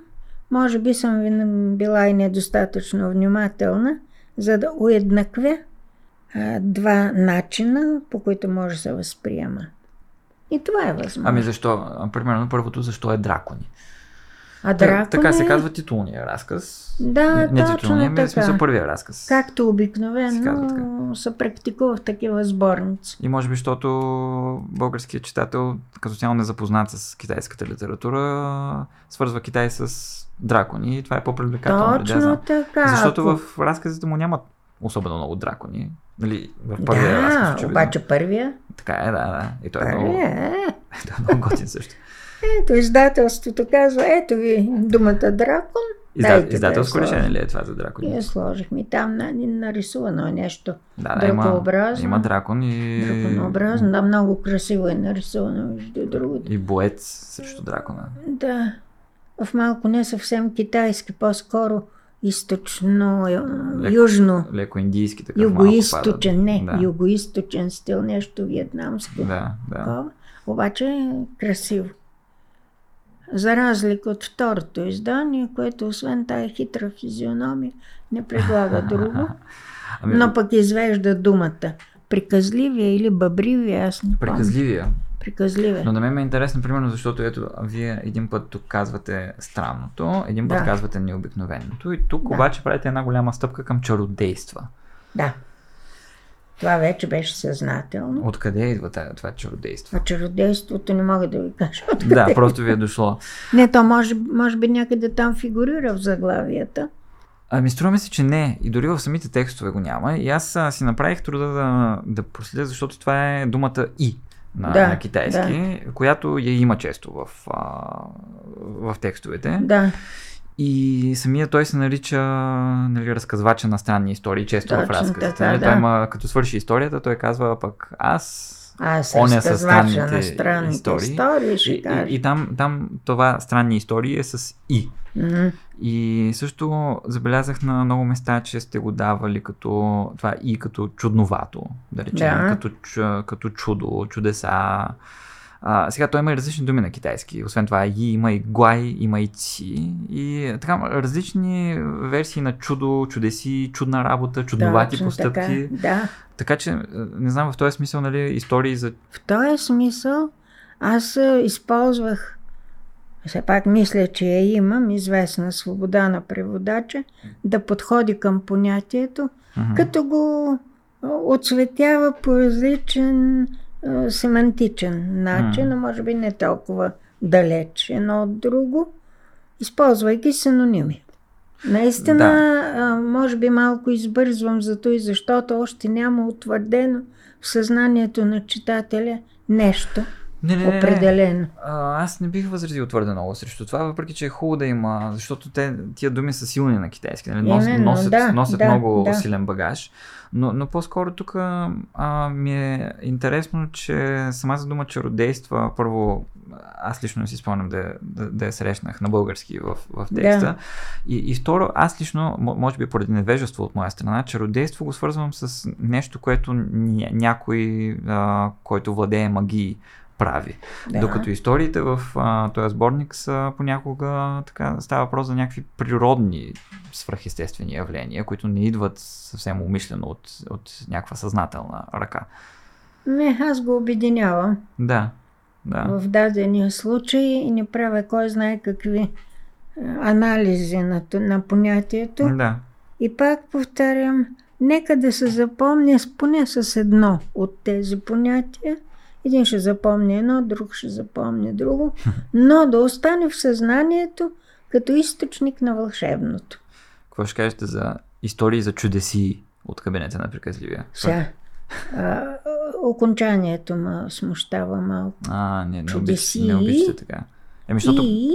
може би съм била и недостатъчно внимателна, за да уеднаквя а, два начина, по които може да се възприема. И това е възможно. Ами защо? Примерно първото, защо е дракони? а Та- дракон Така се казва титулния разказ. Да, не, не титулния, ами в смисъл така. първия разказ. както Се обикновено така. се практикува в такива сборници. И може би, защото българският читател като цяло не е запознат с китайската литература, свързва Китай с дракони и това е по-привлекателно. да, Точно знам. така. Защото ако- в разказите му нямат особено много дракони. Нали, в първия Да, разказ, очевидно. обаче първия. Така е, да, да. И той е много, е. той е много готин също. Ето, издателството казва, ето ви думата дракон. Изда... Да Издателско я решение ли е това за дракони? И я сложихме. Там на- нарисувано е нещо Да, да, има, дракообразно. има дракон и... драконообразно. Да, много красиво е нарисувано, между другото. И боец срещу дракона. Да, в малко не съвсем китайски, по-скоро източно, ю- Леко- южно, Леко индийски малко югоисточен, не, да. югоисточен стил, нещо вьетнамско. Да, да. такова, обаче е красиво. За разлика от второто издание, което освен тая хитра физиономия не предлага друго, Ами, но пък извежда думата. Приказливия или бъбривия, аз не помня. Приказливия. Приказливия. Но на мен ме е интересно, примерно, защото ето, вие един път тук казвате странното, един път Да. казвате необикновеното и тук Да. обаче правите една голяма стъпка към чародейства. Да. Това вече беше съзнателно. Откъде идва тая- това чародейство? А чародейството не мога да ви кажа. Откъде. Да, просто ви е дошло. Не, то може, може би някъде там фигурира в заглавията. Ами струва ми се, че не. И дори в самите текстове го няма. И аз а, си направих труда да, да проследя, защото това е думата и на, Да, на китайски, която я има често в, а, в текстовете. Да, И самия той се нарича нали, разказвача на странни истории, често в Точно разказите. така, нали? да. Той има, като свърши историята, той казва пък аз аз Он със разказвача странните на странните истории. истории, ще и, и, и там, там това странни истории е с и. Мгм. И също забелязах на много места, че сте го давали като това и като чудновато, да речем, Да. като, като чудо, чудеса. А, сега той има и различни думи на китайски. Освен това, и има и гуай, има и ци. И така, различни версии на чудо, чудеси, чудна работа, чудновати Точно постъпки. Така, да. Така че, не знам, в този смисъл, нали, истории за... В този смисъл Аз използвах, все пак мисля, че я имам, известна свобода на преводача, да подходи към понятието, Мгм. като го оцветява по различен а, семантичен начин, Мгм. а може би не толкова далеч едно от друго, използвайки синоними. Наистина, Да. може би малко избързвам за и защото още няма утвърдено в съзнанието на читателя нещо Не, не, не, определено. А, аз не бих възразил твърде много срещу това, въпреки че е хубаво да има, защото те, тия думи са силни на китайски, нали? Нос, Именно, носят, да, носят да, много да. силен багаж. Но, но по-скоро тук а, ми е интересно, че самата дума чародейства, първо, аз лично не си спомням да, да, да я срещнах на български в, в текста. Да. И, и второ, аз лично, може би поради невежество от моя страна, чародейство го свързвам с нещо, което ня- някой, а, който владее магии, прави. Да. Докато историите в а, този сборник са понякога така, става въпрос за някакви природни свръхестествени явления, които не идват съвсем умишлено от, от някаква съзнателна ръка. Не, аз го обединявам Да, да. в дадения случай и не правя кой знае какви а, анализи на, на понятието. Да. И пак повтарям, нека да се запомня поне с едно от тези понятия. Един ще запомни едно, друг ще запомни друго, но да остане в съзнанието като източник на вълшебното. Какво ще кажете за истории за чудеси от кабинета на приказливия? Сега, а, окончанието ме смущава малко. А, не, не, Чудеси. обичате, не обичате така. Еми, защото... И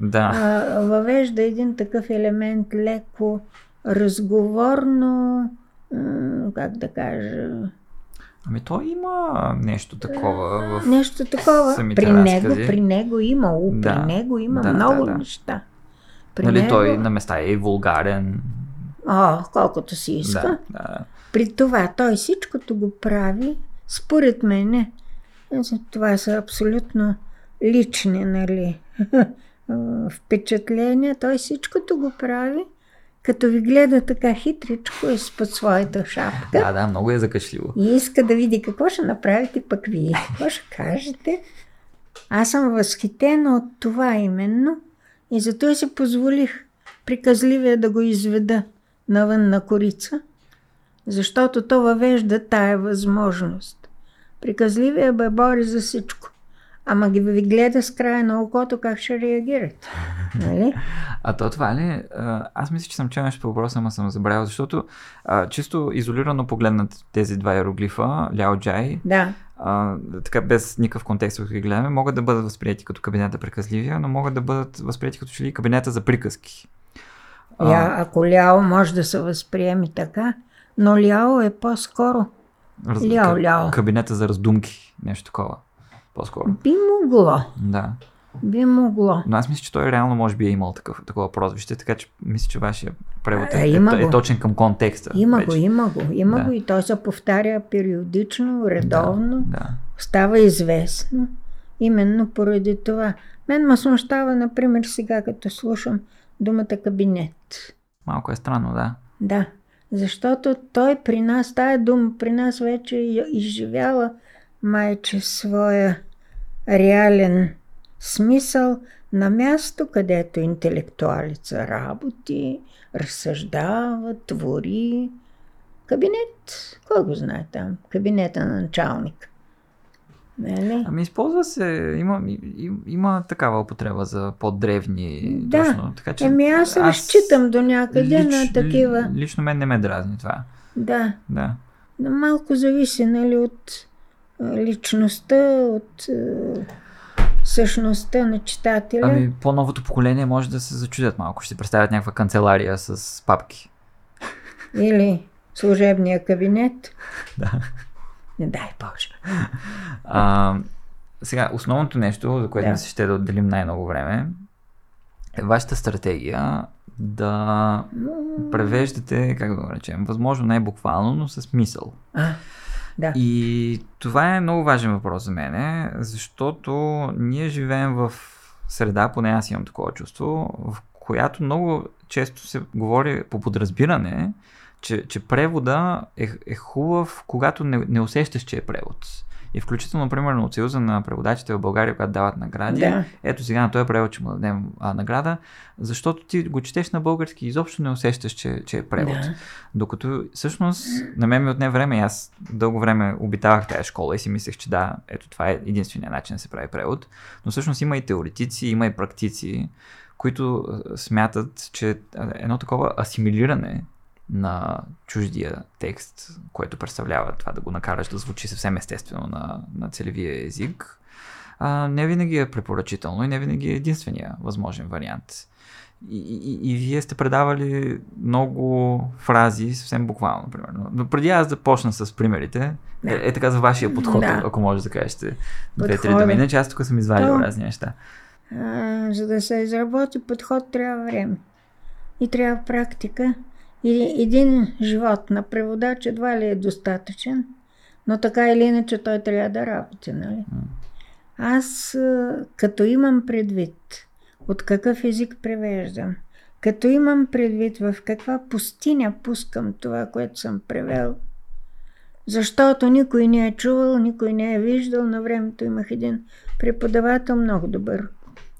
Да. а, въвежда един такъв елемент леко разговорно, как да кажа, Ами то има нещо такова в... Нещо такова. самите При него, разкази. при него има, у, Да. при него има Да, много да, да. неща. При Нали, него, той на места е и вулгарен. О, колкото си иска. Да, да. При това той всичкото го прави, според мен, това са абсолютно лични, нали, впечатления. Той всичкото го прави, като ви гледа така хитричко изпод своята шапка. Да, да, много е закачливо. И иска да види какво ще направите пък вие. Какво ще кажете? Аз съм възхитена от това именно и затова си позволих приказливия да го изведа навън на корица, защото то въвежда тая възможност. Приказливия бе бори за всичко. Ама ги ви гледа с края на окото как ще реагирате. Нали? А то това ли? Аз мисля, че съм чел нещо по въпроса, ама съм забравил, защото а, чисто изолирано погледнат тези два иероглифа, Ляо Джай, Да. а, така без никакъв контекст, ако ги гледаме, могат да бъдат възприяти като кабинета приказливия, но могат да бъдат възприяти като че ли кабинета за приказки. А, Я, ако ляо може да се възприеми така, но ляо е по-скоро раз- ляо, ляо. Кабинета за раздумки, нещо такова. По-скоро. Би могло. Да. Би могло. Но аз мисля, че той реално може би е имал такъв, такова прозвище, така че мисля, че вашия превод е, е, е го. точен към контекста. Има вече. го, има го. Има Да. го и той се повтаря периодично, редовно. Да. Става известно. Именно поради това. Мен ме смущава, например, сега като слушам думата кабинет. Малко е странно, да. Да, защото той при нас, тая дума при нас вече е изживяла майче своя реален смисъл на място, където интелектуалица работи, разсъждава, твори. Кабинет, кой го знае там? Кабинета на началник. Нали? Ами използва се, има, и- има такава употреба за по-древни. Да. Точно, така, че Еми аз разчитам до някъде на такива. Лично мен не ме дразни това. Да, Да. Но малко зависи нали, от личността, от а, същността на читателя. Ами по-новото поколение може да се зачудят малко. Ще представят някаква канцелария с папки. Или служебния кабинет. Да. Не дай Боже. А, сега, основното нещо, за което да. се ще да отделим най-много време, е вашата стратегия да превеждате, как да го речем, възможно най-буквално, но с мисъл. А, да. И това е много важен въпрос за мен, защото ние живеем в среда, поне аз имам такова чувство, в която много често се говори по подразбиране, че, че превода е, е хубав, когато не, не усещаш, че е превод. И включително, примерно, от Съюза на преводачите в България, когато дават награди, Да. ето сега на този превод, че му дадем а, награда, защото ти го четеш на български и изобщо не усещаш, че, че е превод. Да. Докато всъщност на мен ми отне време аз дълго време обитавах тази школа и си мислех, че да, ето това е единствения начин да се прави превод. Но всъщност има и теоретици, има и практици, които смятат, че едно такова асимилиране на чуждия текст, което представлява това да го накараш да звучи съвсем естествено на, на целевия език, а, не винаги е препоръчително и не винаги е единствения възможен вариант. И, и, и вие сте предавали много фрази, съвсем буквално, примерно. Но преди аз да почна с примерите, Да. е, е така за вашия подход, Да. ако може да кажете две-три думи. Иначе аз тук съм извадил То- разни неща. А, за да се изработи подход, трябва време. И трябва практика. И един живот на преводач едва ли е достатъчен, но така или иначе той трябва да работи, нали? Аз, като имам предвид от какъв език превеждам, като имам предвид в каква пустиня пускам това, което съм превел, защото никой не е чувал, никой не е виждал. На времето имах един преподавател, много добър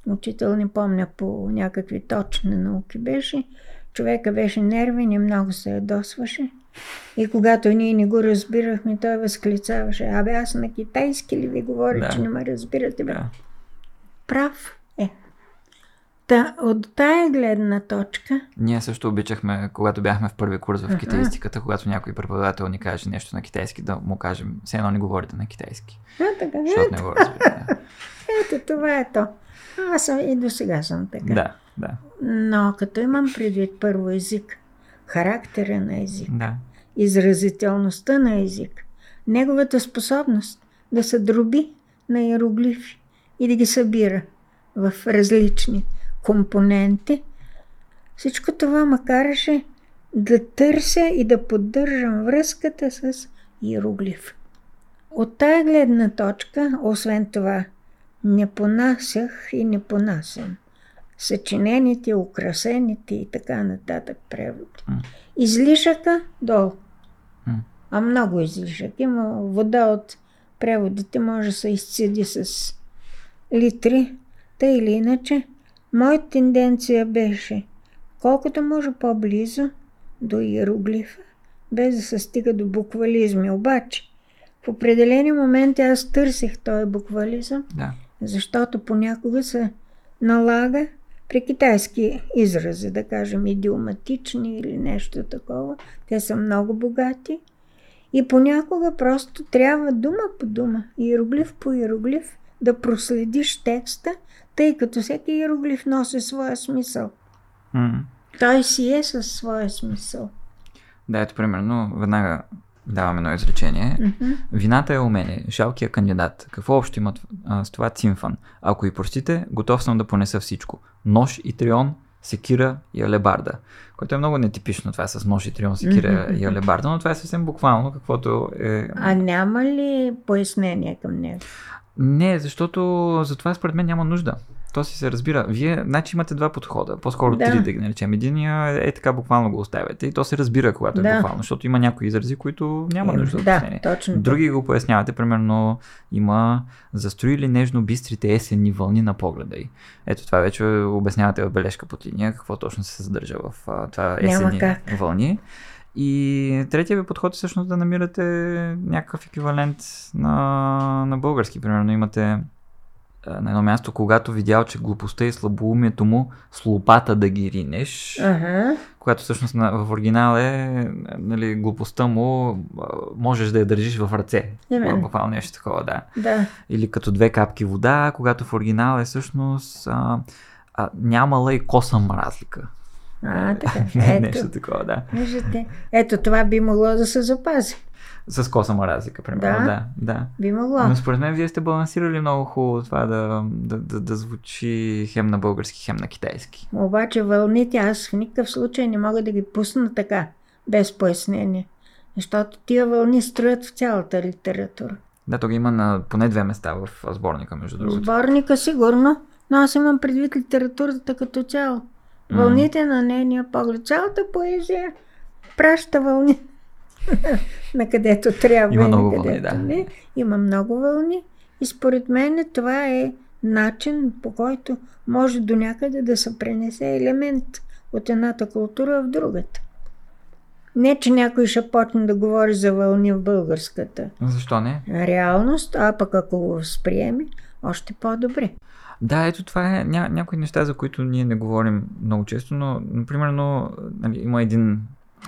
учител, не помня по някакви точни науки беше. Човека беше нервен и много се ядосваше. И когато ние не го разбирахме, той възклицаваше, абе аз на китайски ли ви говоря, Да. че не ме разбирате, бе? Да. Прав е. Та, от тая гледна точка, Ние също обичахме, когато бяхме в първи курс в Аха. китаистиката, когато някой преподавател ни каже нещо на китайски, да му кажем, все едно не говорите на китайски, а така, защото не го разбира. Да, ето това е то. Аз съм, и до сега съм така. да. да. Но като имам предвид първо език, характера на език, да. изразителността на език, неговата способност да се дроби на иероглифи и да ги събира в различни компоненти, всичко това ме караше да търся и да поддържам връзката с иероглиф. От тая гледна точка, освен това, не понасях и не понасям съчинените, украсените и така нататък преводи. М. Излишъка долу. М. А много излишък. Има вода от преводите, може да се изцеди с литри. Та или иначе, моята тенденция беше колкото може по-близо до иероглифа, без да се стига до буквализми. Обаче, в определени моменти аз търсих този буквализъм, да. Защото понякога се налага при китайски изрази, да кажем идиоматични или нещо такова. Те са много богати. И понякога просто трябва дума по дума, иероглиф по иероглиф, да проследиш текста, тъй като всеки иероглиф носи своя смисъл. М. Той си е със своя смисъл. Да, ето примерно, веднага давам едно изречение. Мгм. Вината е умение, жалкия кандидат. Какво общо имат а, с това цимфан? Ако и простите, готов съм да понеса всичко. Нож и трион, секира и алебарда. Което е много нетипично това с нож и трион, секира и алебарда, но това е съвсем буквално, каквото е... А няма ли пояснение към него? Не, защото за това според мен няма нужда. То си се разбира. Вие, значи имате два подхода, по-скоро Да. три да ги наречем. Единия е така буквално го оставяте и то се разбира, когато е Да. буквално, защото има някои изрази, които няма Е, нужда да, пояснение. точно. Други го пояснявате, примерно има застроили нежно бистрите есенни вълни на погледа й. Ето това вече обяснявате в бележка под линия, какво точно се съдържа в а, това есенни вълни. И третия ви подход е всъщност да намирате някакъв еквивалент на, на български. Примерно имате на едно място, когато видял, че глупостта и слабоумието му с лопата да ги ринеш, Ага. която всъщност в оригинал е нали, глупостта му можеш да я държиш в ръце. Именно. Буквално нещо такова, да. Да. Или като две капки вода, когато в оригинал е всъщност а, а, нямала и косъм разлика. А, така. нещо Ето. такова, да. Виждате. Ето това би могло да се запази. С косъма разлика, примерно. Да. Да, да. Би могло. Но според мен вие сте балансирали много хубаво това да, да, да, да звучи хем на български, хем на китайски. Обаче вълните аз в никакъв случай не мога да ги пусна така, без пояснение. Защото тия вълни строят в цялата литература. Да, то ги има на поне две места в сборника, между другото. Сборника сигурно, но аз имам предвид литературата като цяло. Вълните на нейния поглед. Цялата поезия праща вълни. На където трябва Има много вълни, да. не. Има много вълни и според мен това е начин по който може до някъде да се пренесе елемент от едната култура в другата. Не, че някой ще почне да говори за вълни в българската Защо не? реалност, а пък ако го възприеме, още по-добре. Да, ето това е ня, някои неща, за които ние не говорим много често, но, например, нали, има един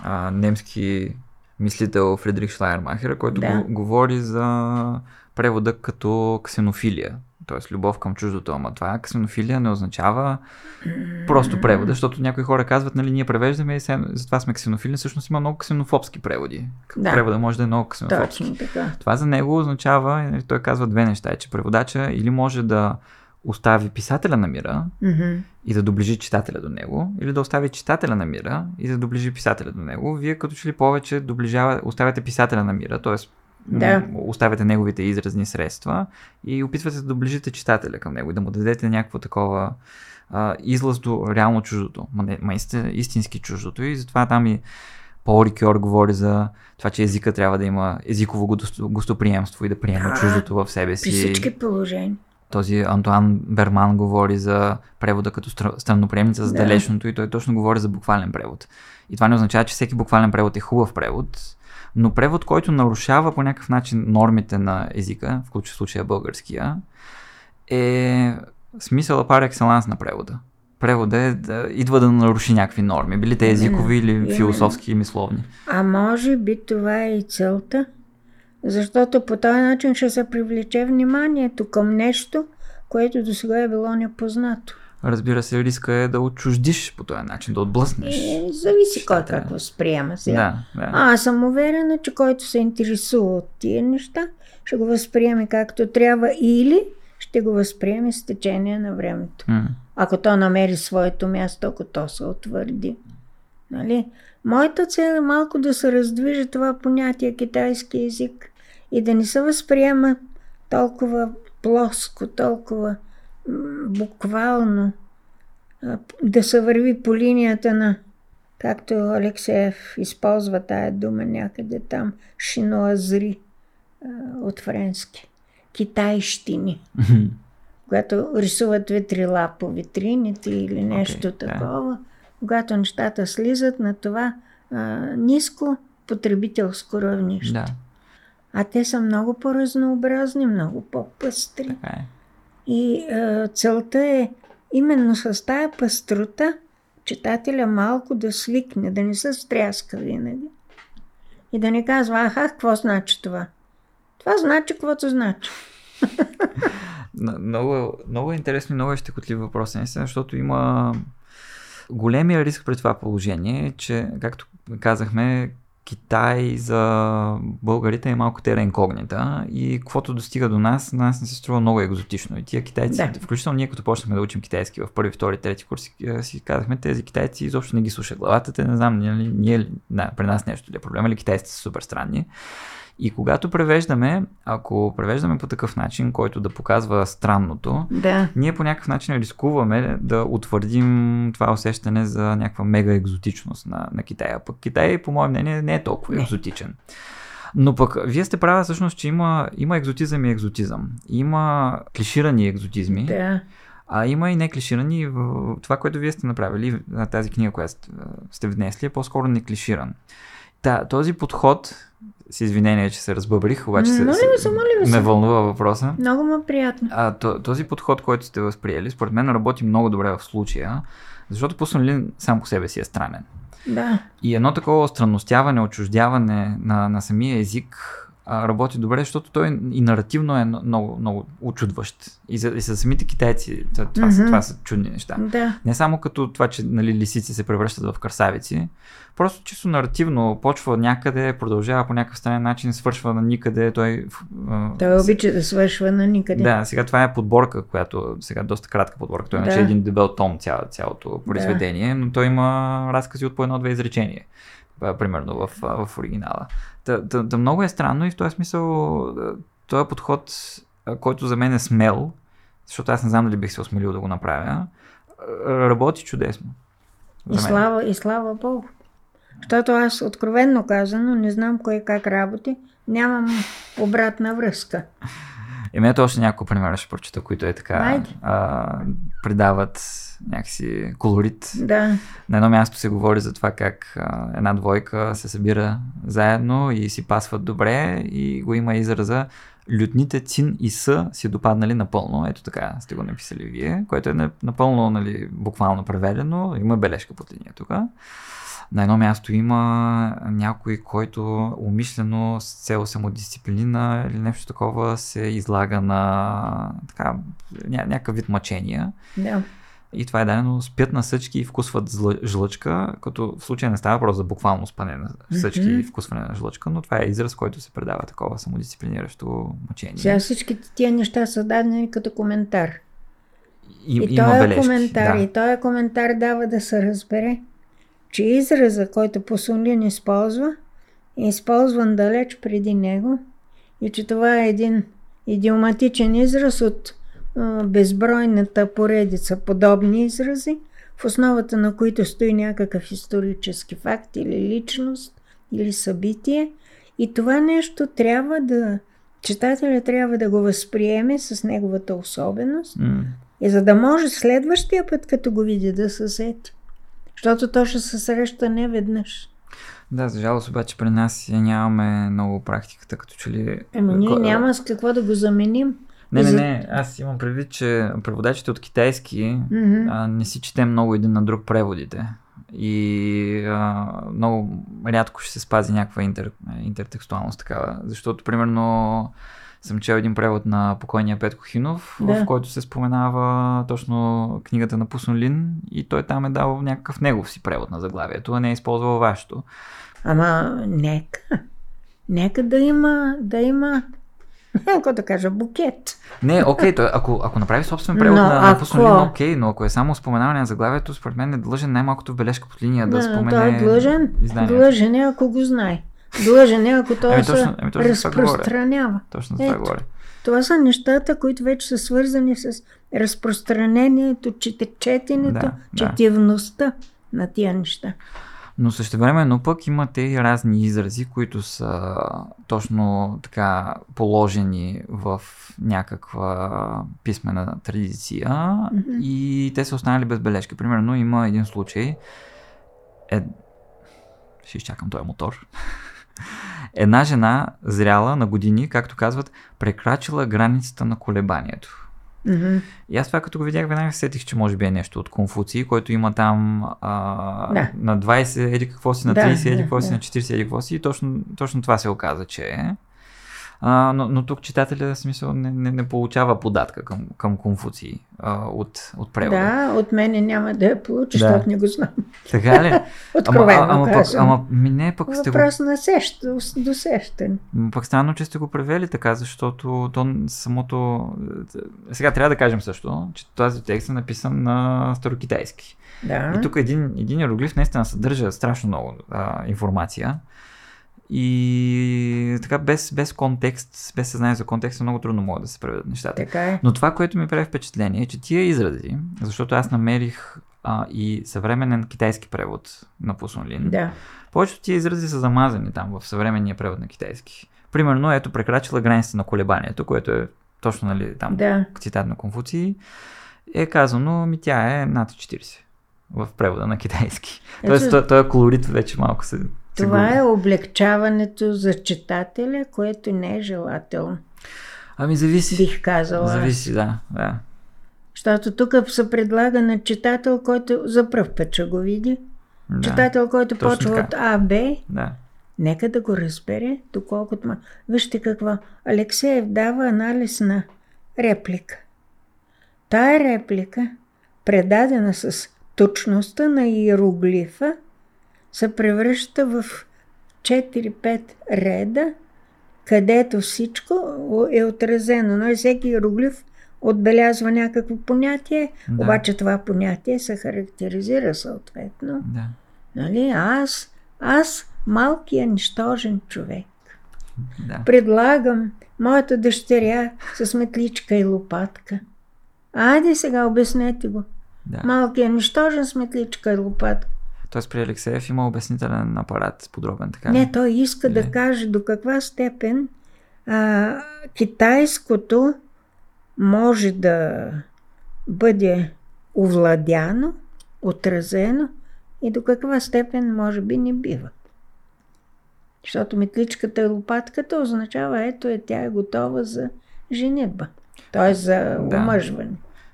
а, немски мислител Фредрик Шлайермахер, който Да. го, говори за превода като ксенофилия, т.е. любов към чуждото, ама това ксенофилия не означава просто превода, защото някои хора казват, нали, ние превеждаме и сега, затова сме ксенофили, всъщност има много ксенофобски преводи. Да. Превода може да е много ксенофобски. Точно така. Това за него означава, нали, той казва две неща, че преводача или може да остави писателя на мира Мгм. и да доближи читателя до него, или да остави читателя на мира и да доближи писателя до него. Вие като че ли повече доближава, оставяте писателя на мира, т.е. Да. оставяте неговите изразни средства и опитвате да доближите читателя към него и да му дадете някакво такова а, излъз до реално чуждото, ма, не, ма истински чуждото и затова там и Пол Рикьор говори за това, че езика трябва да има езиково госто- гостоприемство и да приема Да. чуждото в себе При си. всички положения. Този Антуан Берман говори за превода като стра- странноприемница за Да. далечното и той точно говори за буквален превод. И това не означава, че всеки буквален превод е хубав превод, но превод, който нарушава по някакъв начин нормите на езика, в случая- българския, е смисъла пар екселанс на превода. Превода е да идва да наруши някакви норми, били те езикови или философски и мисловни. А може би това е и целта, защото по този начин ще се привлече вниманието към нещо, което до сега е било непознато. Разбира се, риска е да отчуждиш по този начин, да отблъснеш. И зависи кой е. как възприема сега. Да, да. А, аз съм уверена, че който се интересува от тия неща, ще го възприеме както трябва или ще го възприеме с течение на времето. М. Ако то намери своето място, ако то се утвърди. Нали? Моята цел е малко да се раздвижи това понятие китайски език и да не се възприема толкова плоско, толкова буквално, да се върви по линията на, както Алексеев използва тая дума някъде там, шиноазри от френски. Китайщини когато рисуват ветрила по витрините или нещо okay, такова, когато нещата слизат на това а, ниско потребителско равнище. Да, А те са много по-разнообразни, много по-пъстри. така е. И а, целта е именно с тая пъстрота читателя малко да свикне, да не се стряска винаги. И да не казва, аха, какво значи това? Това значи, каквото значи. Много, много е интересно и много е щекотлив въпрос, наистина, защото има големия риск при това положение, е, че, както казахме, Китай за българите е малко тера инкогнита и каквото достига до нас, на нас не се струва много екзотично. И тия китайци, Да. включително ние като почнахме да учим китайски в първи, втори, трети курс, си- е, казахме, тези китайци изобщо не ги слуша главата, те не знам, ние, ние да, при нас нещо ли е проблема, или китайците са супер странни. И когато превеждаме, ако превеждаме по такъв начин, който да показва странното, Да. ние по някакъв начин рискуваме да утвърдим това усещане за някаква мега екзотичност на, на Китая. Пък Китай, по мое мнение, не е толкова Не. екзотичен. Но пък вие сте права всъщност, че има, има екзотизъм и екзотизъм. Има клиширани екзотизми, Да. а има и не клиширани. В- Това, което вие сте направили на тази книга, която сте- внесли, е по-скоро не клиширан. Та, този подход, с извинение, че се разбъбрих, обаче се, Моля ви се, ви ме се. вълнува въпроса. Много му е приятно. А, то- този подход, който сте възприели, според мен работи много добре в случая, защото Пуснолин сам по себе си е странен. Да. И едно такова странностяване, отчуждяване на, на самия език а, работи добре, защото той и наративно е много, много очудващ. И за, и за самите китайци това, това, са, това са чудни неща. Да. Не само като това, че нали, лисици се превръщат в красавици, просто чисто наративно почва някъде, продължава по някакъв странен начин, свършва на никъде. Той, Той обича да свършва на никъде. да, сега това е подборка, която сега е доста кратка подборка. Той Да. е един дебел том цяло, цялото произведение, но той има разкази от по едно-две изречения. Примерно в, в оригинала. Та, та, та много е странно и в този смисъл този подход, който за мен е смел, защото аз не знам дали бих се осмелил да го направя, работи чудесно. И слава, и слава Богу. Защото аз, откровенно казано, не знам кой как работи, нямам обратна връзка. Еми ето още няколко примера ще прочита, които е така а, придават някакси колорит. Да. На едно място се говори за това как а, една двойка се събира заедно и си пасват добре и го има израза лютните цин и са си допаднали напълно. Ето така сте го написали вие, което е на- напълно нали, буквално преведено. Има бележка под линия тук. На едно място има някой, който умишлено с цел самодисциплина или нещо такова се излага на така, ня- някакъв вид мъчения. Да. И това е дадено спят на съчки и вкусват жлъчка, като в случая не става въпрос за буквално спане на съчки Мгм. и вкусване на жлъчка, но това е израз, който се предава такова самодисциплиниращо мъчение. Сега всичките тия неща са дадени като коментар. И, И има този бележки. коментар, да. и този коментар дава да се разбере, че израза, който Посолин използва, е използван далеч преди него и че това е един идиоматичен израз от а, безбройната поредица подобни изрази, в основата на които стои някакъв исторически факт или личност или събитие. И това нещо трябва да, читателя трябва да го възприеме с неговата особеност М, и за да може следващия път, като го види, да се сети. Защото то ще се среща не веднъж. Да, за жалост обаче при нас я нямаме много практиката, като че ли... Ема ние Ко- няма с какво да го заменим. Не, не, не, аз имам предвид, че преводачите от китайски Мгм. а, не си четем много един на друг преводите. И а, много рядко ще се спази някаква интер, интертекстуалност такава. Защото, примерно, съм чел един превод на покойния Петко Хинов, Да. в който се споменава точно книгата на Пусонлин и той там е дал някакъв негов си превод на заглавието, а не е използвал вашето. Ама нека. Нека да има, да има, какво да кажа, букет. Не, окей, той, ако, ако направи собствен превод Но на, ако- окей, но ако е само споменаване на заглавието, според мен е длъжен най-малкото в бележка под линия да, Да, спомене той е длъжен. изданието. Длъжен е, ако го знае. Длъжен е, ако той Ами се точно- ами точно това разпространява. Точно за това говоря. Това са нещата, които вече са свързани с разпространението, чете- четенето, Да, да. четивността на тия неща. Но същевременно пък имате и разни изрази, които са точно така положени в някаква писмена традиция Мгм. и те са останали без бележки. Примерно има един случай, е... ще изчакам този мотор. Една жена, зряла на години, както казват, прекрачила границата на колебанието. Мгм. И аз това като го видях, веднага се сетих, че може би е нещо от Конфуций, който има там а, Да. на 20 еди какво си, на Да, 30 еди да, какво си, да. на 40 еди какво си и точно, точно това се оказа, че е. А, но, но тук читателя смисъл не, не, не получава податка към, към Конфуций а, от, от превода. Да, от мене няма да я получи, Да. защото не го знам. Така ли? ама, Откровено а, ама, пък, ама ми не, пък сте го Въпрос на сещ, досещане. Пък странно, че сте го превели така, защото то самото... Сега трябва да кажем също, че този текст е написан на старокитайски. Да. И тук един, един иероглиф наистина съдържа страшно много а, информация. И така без, без контекст, без съзнание за контекст, много трудно могат да се преведат нещата. Така е. Но това, което ми прави впечатление е, че тия изрази, защото аз намерих а, и съвременен китайски превод на Пусонлин, Да. повечето тия изрази са замазани там в съвременния превод на китайски. Примерно, ето, прекрачила границата на колебанието, което е точно, нали, там Да. цитат на Конфуций, е казано, ми тя е над 40 в превода на китайски. Ето- Тоест, то- този колорит вече малко се... Това е облегчаването за читателя, което не е желателно. Ами зависи. Бих казала. аз. Зависи, да. да. Защото тук се предлага на читател, който за пръв път ще го види. да. Читател, който Точно почва така. от А, Б, Да. нека да го разбере, доколкото. Вижте какво. Алексеев дава анализ на реплика. Тая реплика, предадена с точността на иероглифа, се превръща в 4-5 реда, където всичко е отразено. Но и всеки иероглиф отбелязва някакво понятие, Да. обаче това понятие се характеризира съответно. да. Нали? Аз, аз малкия нищожен човек. да. Предлагам моята дъщеря с метличка и лопатка. Айде сега обяснете го. да. Малкият нищожен с метличка и лопатка. Тоест при Алексеев има обяснителен апарат, подробен така. ли? Не, той иска да Или? каже до каква степен а, китайското може да бъде овладяно, отразено и до каква степен може би не бива. Защото метличката и лопатката означава, ето е, тя е готова за женитба. Т.е. за Да. омъжване.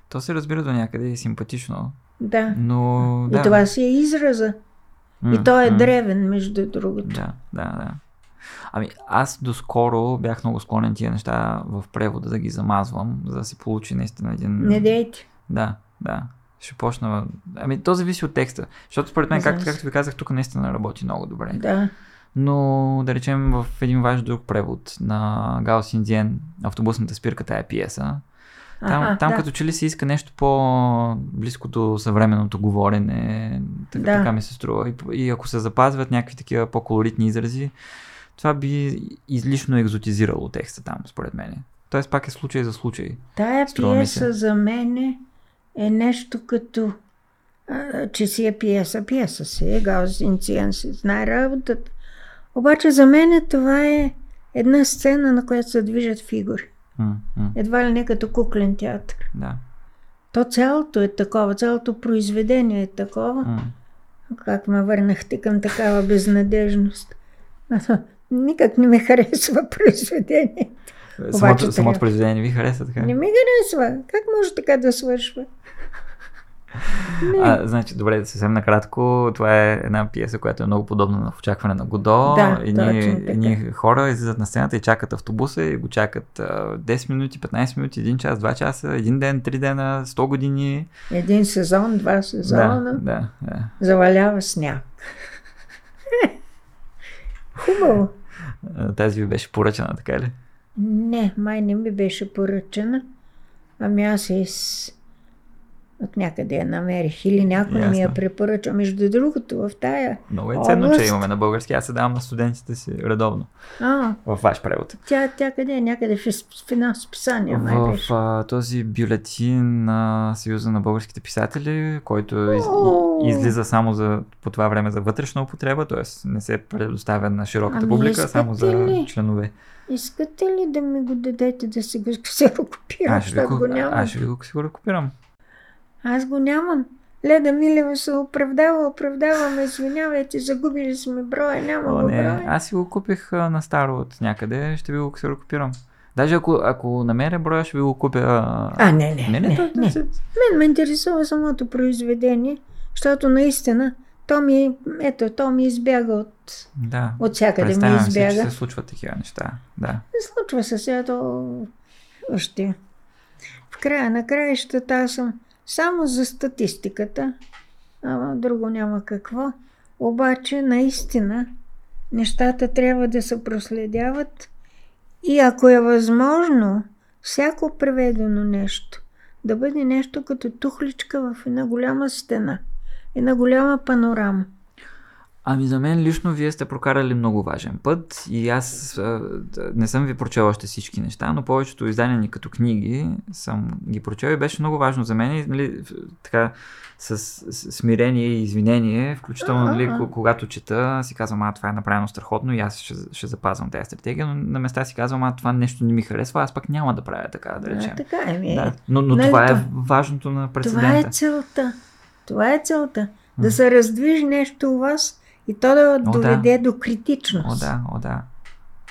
То се разбира до някъде и симпатично, Да. но... И да. това си е израза. М, И той е м. древен, между другото. Да, да, да. Ами аз доскоро бях много склонен тия неща в превода да ги замазвам, за да се получи наистина един... Не дейте. Да, да. Ще почна... Ами то зависи от текста. Защото според мен, както, както ви казах, тук наистина работи много добре. Да. Но да речем в един ваш друг превод на Гао Синдиен, автобусната спирка, тая пиеса, там, Аха, там да. като че ли се иска нещо по-близко до съвременното говорене, така, Да. така ми се струва. И, и ако се запазват някакви такива по-колоритни изрази, това би излишно екзотизирало текста там, според мен. Тоест пак е случай за случай. Тая пиеса за мен е нещо като а, че си е пиеса, пиеса си е, Гаузинциан си знае работата. Обаче за мен това е една сцена, на която се движат фигури. М, Едва ли не като куклен театър. да. То цялото е такова, цялото произведение е такова. М. Как ме върнахте към такава безнадежност. Никак не ме харесва произведение. Обаче Самото, самото произведение не ви хареса така? Не ми харесва. Как може така да свършва? А, значи, добре, съвсем накратко, това е една пиеса, която е много подобна на в очакване на Годо. Да, точно така. едни хора излизат на сцената и чакат автобуса и го чакат а, 10 минути, 15 минути, 1 час, 2 часа, 1 ден, 3 дена, 100 години. Един сезон, два сезона, Да, да, да. завалява сняг. Хубаво. Тази ви беше поръчана, така ли? Не, май не ми беше поръчана. Ами аз из... от някъде я намерих или някой ми я Ясно. препоръча. Между другото, в тая... Много е ценно, Област. че имаме на български. Аз се давам на студентите си редовно. А, В ваш превод. тя, тя къде е? Някъде в, в едно списание В беше. а, този бюлетин на Съюза на българските писатели, който из, излиза само за, по това време за вътрешна употреба, т.е. не се предоставя на широката Ами, публика, само за ли? членове. Искате ли да ми го дадете да си го ксерокопирам, Аз ще, ви, го, го го рекопирам. Аз го нямам. Леда Милева се оправдава, оправдава ме, извинявайте, загубили сме броя, няма О, го не, броя. аз си го купих а, на старо от някъде, ще ви го ксерокопирам. Даже ако, ако намеря броя, ще ви го купя. а, А, не, не, не, не, не, не, Мен ме интересува самото произведение, защото наистина то ми, ето, то ми избяга от, Да. от всякъде ми Представям си, че избяга. се случват такива неща. Да. Случва се сега то още. В края на краищата аз съм само за статистиката, ама друго няма какво. Обаче наистина нещата трябва да се проследяват и ако е възможно, всяко преведено нещо да бъде нещо като тухличка в една голяма стена, една голяма панорама. Ами за мен лично вие сте прокарали много важен път и аз а, не съм ви прочел още всички неща, но повечето издания ни като книги съм ги прочел и беше много важно за мен, и, нали, така с, с смирение и извинение, включително нали, когато чета, си казвам, а това е направено страхотно и аз ще, ще запазвам тази стратегия, но на места си казвам, а това нещо не ми харесва, аз пък няма да правя така, да речем. А, така е ми. Да. Но, но Нали, това е важното на прецедента. Това е целта. Това е целта. Да се раздвижи нещо у вас и то да О, доведе до критичност. О, да, о, да.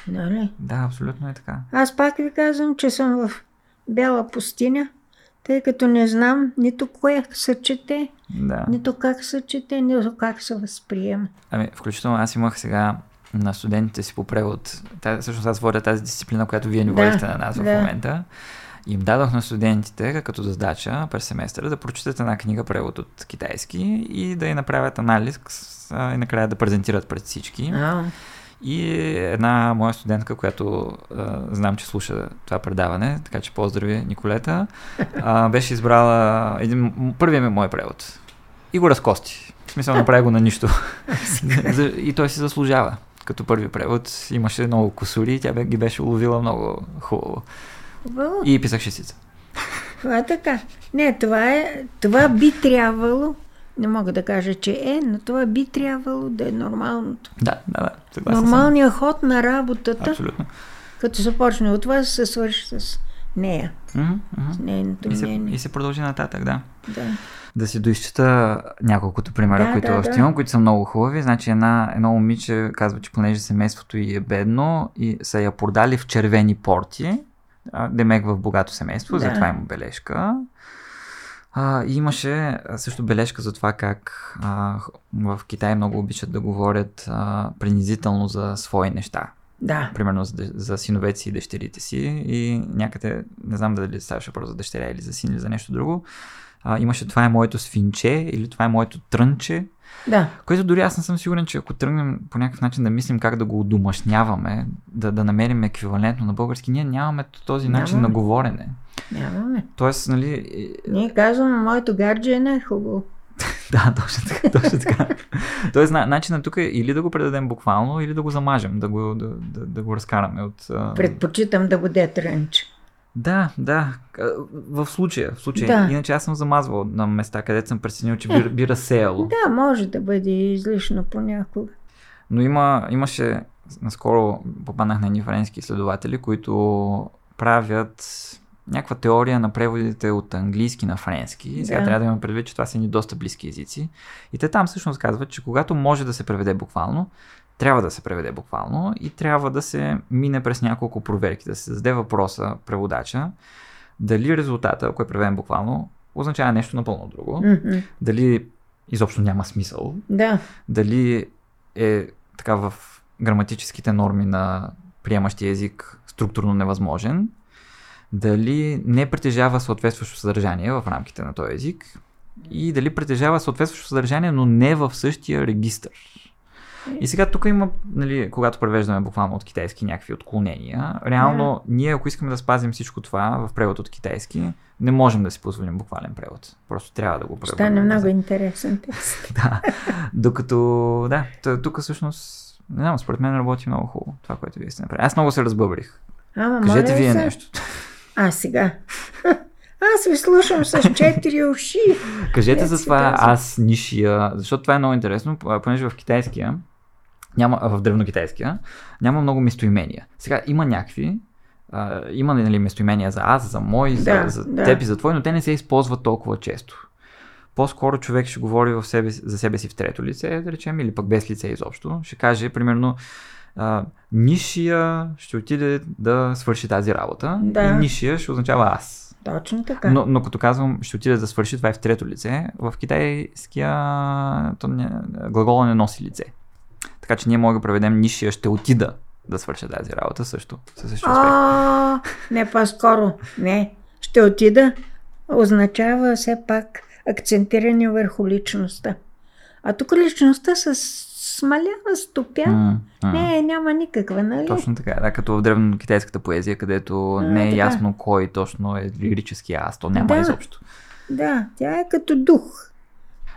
Нали? Да, абсолютно е така. Аз пак ви казвам, че съм в бяла пустиня, тъй като не знам нито кое се чете, Да. нито как се чете, нито как се възприема. Ами, включително аз имах сега на студентите си по превод. Та, всъщност аз водя тази дисциплина, която вие ни Да, водихте на нас в да. момента. И им дадох на студентите, като задача през семестъра, да прочитат една книга превод от китайски и да я направят анализ а, и накрая да презентират пред всички. А, И една моя студентка, която а, знам, че слуша това предаване, така че поздрави Николета, а, беше избрала един, м- първия ми мой превод. И го разкости. В смисъл, направи го на нищо. И той си заслужава. Като първи превод имаше много косури и тя ги беше уловила много хубаво. хубаво. И писах шестица. Това е така. Не, това, е, това би трябвало Не мога да кажа, че е, но това би трябвало да е нормалното. Да, да, да. Съгласен съм. Нормалният ход на работата, Абсолютно. като започне от вас, се свърши с нея, Мгм, мгм. с нейното И се, мнение. и се продължи нататък, да. Да. Да си доизчета няколкото примера, Да, които да, още да. имам, които са много хубави. Значи една, едно момиче казва, че понеже семейството й е бедно и са я продали в червени порти, демек в богато семейство, Да. затова има бележка. А, имаше също бележка за това как а, в Китай много обичат да говорят а, принизително за свои неща. Да. Примерно за, за синовете си и дъщерите си и някъде, не знам дали ставаше просто за дъщеря или за син или за нещо друго, а, имаше това е моето свинче или това е моето трънче, Да. което дори аз не съм сигурен, че ако тръгнем по някакъв начин да мислим как да го удомашняваме, да, да намерим еквивалентно на български, ние нямаме този начин Нямаме. на говорене. Нямаме. Тоест, нали, Ние казваме, моето гадже е най-хубаво. да, точно така, точно така. Тоест, на, начинът тук е или да го предадем буквално, или да го замажем, да го, да, да, да го разкараме от... а, Предпочитам да бъде трънче. Да, да. В случая, в случая. Да. Иначе аз съм замазвал на места, където съм преценил, че би, би разсеяло. Да, може да бъде излишно понякога. Но има, имаше, наскоро попаднах на едни френски изследователи, които правят някаква теория на преводите от английски на френски. Сега Да. трябва да имам предвид, че това са ни доста близки езици. И те там всъщност казват, че когато може да се преведе буквално, трябва да се преведе буквално и трябва да се мине през няколко проверки, да се зададе въпроса преводача, дали резултата, ако е преведен буквално, означава нещо напълно друго, Мгм. дали изобщо няма смисъл, Да, дали е така в граматическите норми на приемащия език структурно невъзможен, дали не притежава съответстващо съдържание в рамките на този език. И дали притежава съответстващо съдържание, но не в същия регистър. И сега тук има, нали, когато превеждаме буквално от китайски някакви отклонения, реално ние, ако искаме да спазим всичко това в превод от китайски, не можем да си позволим буквален превод. Просто трябва да го стане преведем. много интересен текст. Да. Докато, да, тук всъщност, не знам, според мен работи много хубаво това, което вие сте направили. Аз много се разбъбрих. Ама, Кажете вие се. нещо. А, сега. Аз ви слушам с четири уши. Кажете Как за това аз нишия, защото това е много интересно, понеже в китайския, няма, в древнокитайския, няма много местоимения. Сега има някакви, а, има нали, местоимения за аз, за мой, за, Да, за да. теб и за твой, но те не се използват толкова често. По-скоро човек ще говори в себе, за себе си в трето лице, да речем, или пък без лице изобщо. Ще каже, примерно, а, нишия ще отиде да свърши тази работа. Да. И нишия ще означава аз. Точно така. Но, но като казвам, ще отиде да свърши, това е в трето лице. В китайския то не, глагола не носи лице. Така че ние можем да преведем нишия ще отида да свърша тази работа също. Със същия успех. А, не по-скоро. Не. Ще отида. Означава все пак акцентиране върху личността. А тук личността се смалява, стопя. М, м. Не, няма никаква, нали? Точно така, да, като в древнокитайската поезия, където А, не е така. ясно кой точно е лирически аз, то няма Да. изобщо. Да, тя е като дух.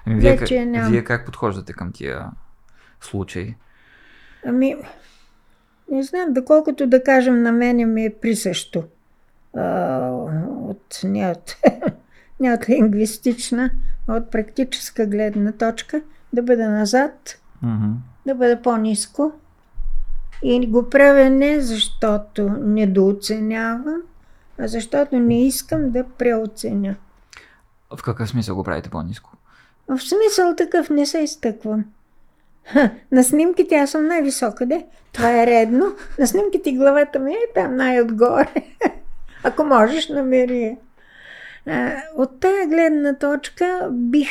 Ами, вие, Вече как, няма. вие как подхождате към тия случаи? Ами, не знам, доколкото да кажем, на мене ми е присъщо. А, от, не, от, не от лингвистична, а от практическа гледна точка, да бъда назад, Мгм. да бъда по-низко. И го правя не защото недооценявам, а защото не искам да преоценя. В какъв смисъл го правите по-низко? В смисъл такъв не се изтъквам. Ха, на снимките аз съм най-висока, де. Това е редно. На снимките главата ми е там най-отгоре. Ако можеш, намери От тая гледна точка бих,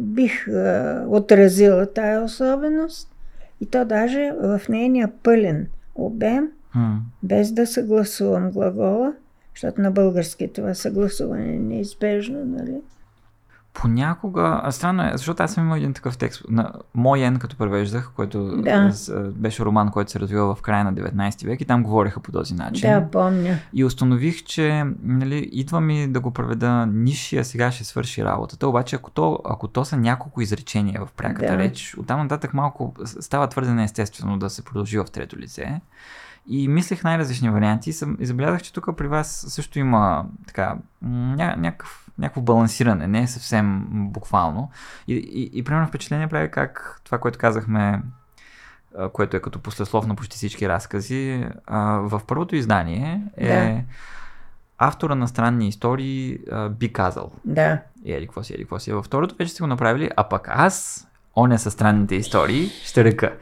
бих а, отразила тая особеност и то даже в нейния пълен обем, М. без да съгласувам глагола, защото на български това съгласуване е неизбежно, нали? Понякога, странно е, защото аз съм имал един такъв текст на Мой Ен, като превеждах, който Да. беше роман, който се развива в края на 19 век и там говореха по този начин. Да, помня. И установих, че нали, идва ми да го преведа нишия, сега ще свърши работата. Обаче, ако то, ако то са няколко изречения в пряката Да. реч, оттам нататък малко става твърде неестествено да се продължи в трето лице. И мислех най-различни варианти и, съм, и забелязах, че тук при вас също има така, ня, някакъв някакво балансиране, не е съвсем буквално. И, и, и примерно впечатление прави как това, което казахме, което е като послеслов на почти всички разкази, в първото издание е Да. автора на странни истории би казал. Да. И еди какво си, еди какво си. Във второто вече сте го направили, а пък аз, оня със странните истории, ще ръка.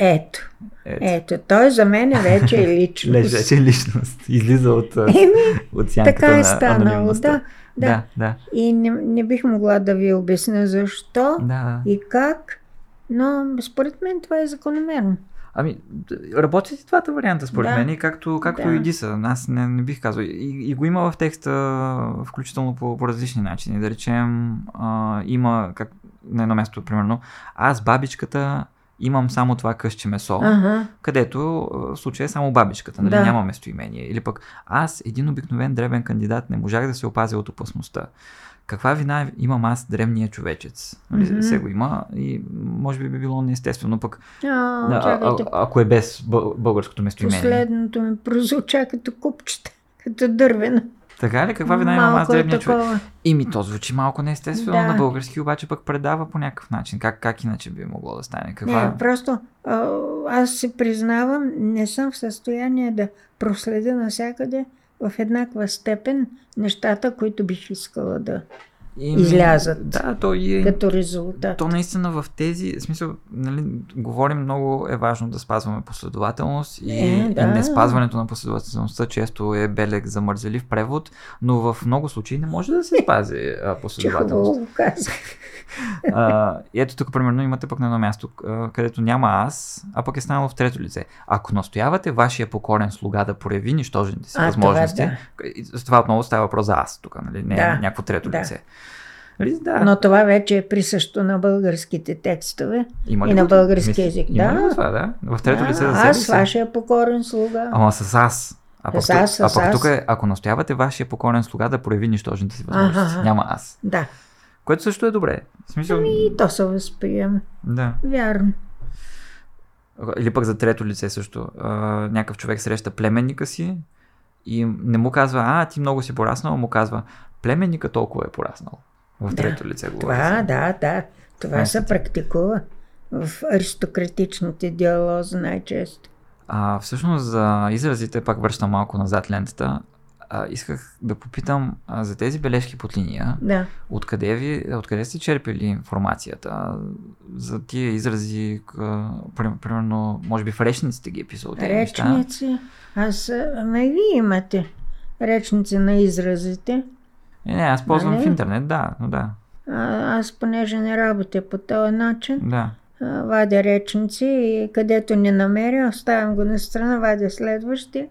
Ето. Ето. Ето. Той за мен вече е личност. Вече е личност. Излиза от, Еми, от сянката така на е станало. анонимността. Да, да. да, да. И не, не бих могла да ви обясня защо да. и как, но според мен това е закономерно. Ами, работят и двата варианта, според Да. мен, и както, както Да. и Диса. Аз не, не бих казал. И, и го има в текста, включително по, по различни начини. Да речем, а, има как, на едно място, примерно, аз, бабичката, имам само това къще месо, Ага. където в случая е само бабичката, нали? Да. няма местоимение. Или пък аз, един обикновен дребен кандидат, не можах да се опазя от опасността. Каква вина имам аз, древния човечец? Нали? Мгм. Се го има и може би би било неестествено, пък А, да, а, чакайте, а, ако е без бъл- българското местоимение. последното ми прозвуча като купчета, като дървена. Така ли? Каква вина имам аз древния човек? такова. И ми то звучи малко неестествено Да. на български, обаче пък предава по някакъв начин. Как, как иначе би могло да стане? Каква... Не, просто аз се признавам, не съм в състояние да проследя навсякъде в еднаква степен нещата, които бих искала да И излязат. Да, то и е... като резултат. То наистина в тези, в смисъл, нали, говорим много е важно да спазваме последователност и, Е, да. и не спазването на последователността често е белег за мързелив превод, но в много случаи не може да се спази последователност. А, ето тук, примерно, имате пък на едно място, където няма аз, а пък е станало в трето лице. Ако настоявате вашия покорен слуга да прояви нищожните си А, възможности, това с това отново става въпрос за аз тук, нали? не Да, някакво трето да. лице. Нали, да. Но това вече е присъщо на българските текстове Има и на български Мисля, език. Има ли Да. това, да? В трето Да, лице за себе аз, си. вашия покорен слуга. Ама с аз. А пък, тук, аз, с а пък аз. тук е, ако настоявате вашия покорен слуга да прояви нищожните си възможности. Аха. Няма аз. Да. Което също е добре. В смисъл, И то се възприема. да. Вярно. Или пък за трето лице също. А, някакъв човек среща племенника си и не му казва, а, ти много си пораснал, му казва, племенника толкова е пораснал. В Да. трето лице говори. Това, да, да. Това се практикува в аристократичните диалози най-често. А, всъщност за изразите, пак връщам малко назад лентата, а, исках да попитам а, за тези бележки под линия, Да. откъде, ви, откъде сте черпили информацията за тия изрази, при- примерно, може би в речниците ги е писал тези неща? Речници. Аз, ама и вие имате речници на изразите. Не, не, аз ползвам Нали? в интернет, да, но да, А, аз, понеже не работя по този начин, да. а, вадя речници и където не намеря, оставям го на страна, вадя следващи.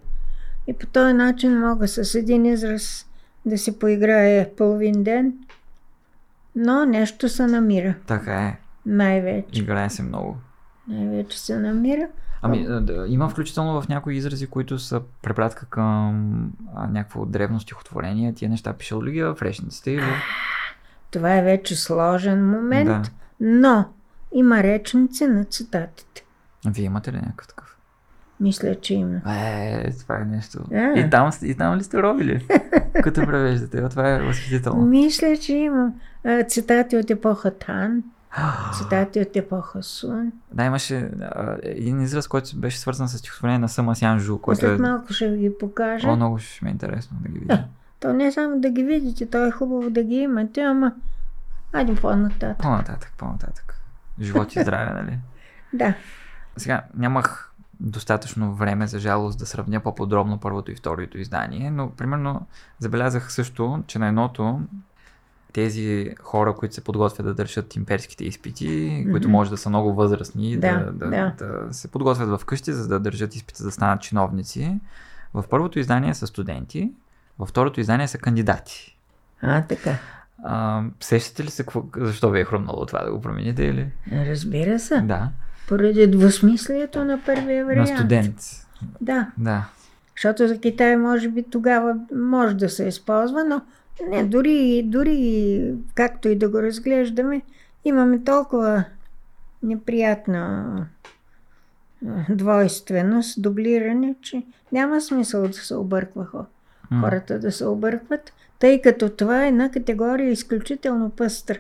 И по този начин мога с един израз да си поиграе половин ден, но нещо се намира. Така е, Най-вече. играе се много. Най-вече се намира. Ами, да, има включително в някои изрази, които са препратка към а, някакво древно стихотворение. Тия неща пишал ли ги в речниците или... Това е вече сложен момент, Да. но има речници на цитатите. Вие имате ли някакъв такъв? Мисля, че има. Е, това е нещо. А. И там, и там ли сте робили? Като превеждате. Това е възхитително. Мисля, че имам а, цитати от епоха Тан, цитати от епоха Сун. Да, имаше а, един израз, който беше свързан с стихотворение на Сама Сянжу, който е... След малко ще ви покажа. О, много ще ми е интересно да ги видя. То не е само да ги видите, то е хубаво да ги имате, ама айде по-нататък. По-нататък, по-нататък. Живот и здраве, нали? Да. Сега, нямах достатъчно време, за жалост, да сравня по-подробно първото и второто издание, но примерно забелязах също, че на едното тези хора, които се подготвят да държат имперските изпити, които Мгм. може да са много възрастни, да, Да, да, да. да се подготвят вкъщи, за да държат изпита, да станат чиновници. В първото издание са студенти, във второто издание са кандидати. А, така. А, сещате ли се какво, защо ви е хрумнало това да го промените или? Разбира се. Да, Поради двусмислието на първия на вариант. студент. Да. Да. Защото за Китай може би тогава може да се използва, но не, дори, дори както и да го разглеждаме, имаме толкова неприятна двойственост, дублиране, че няма смисъл да се обърква хората да се объркват, тъй като това е една категория изключително пъстра.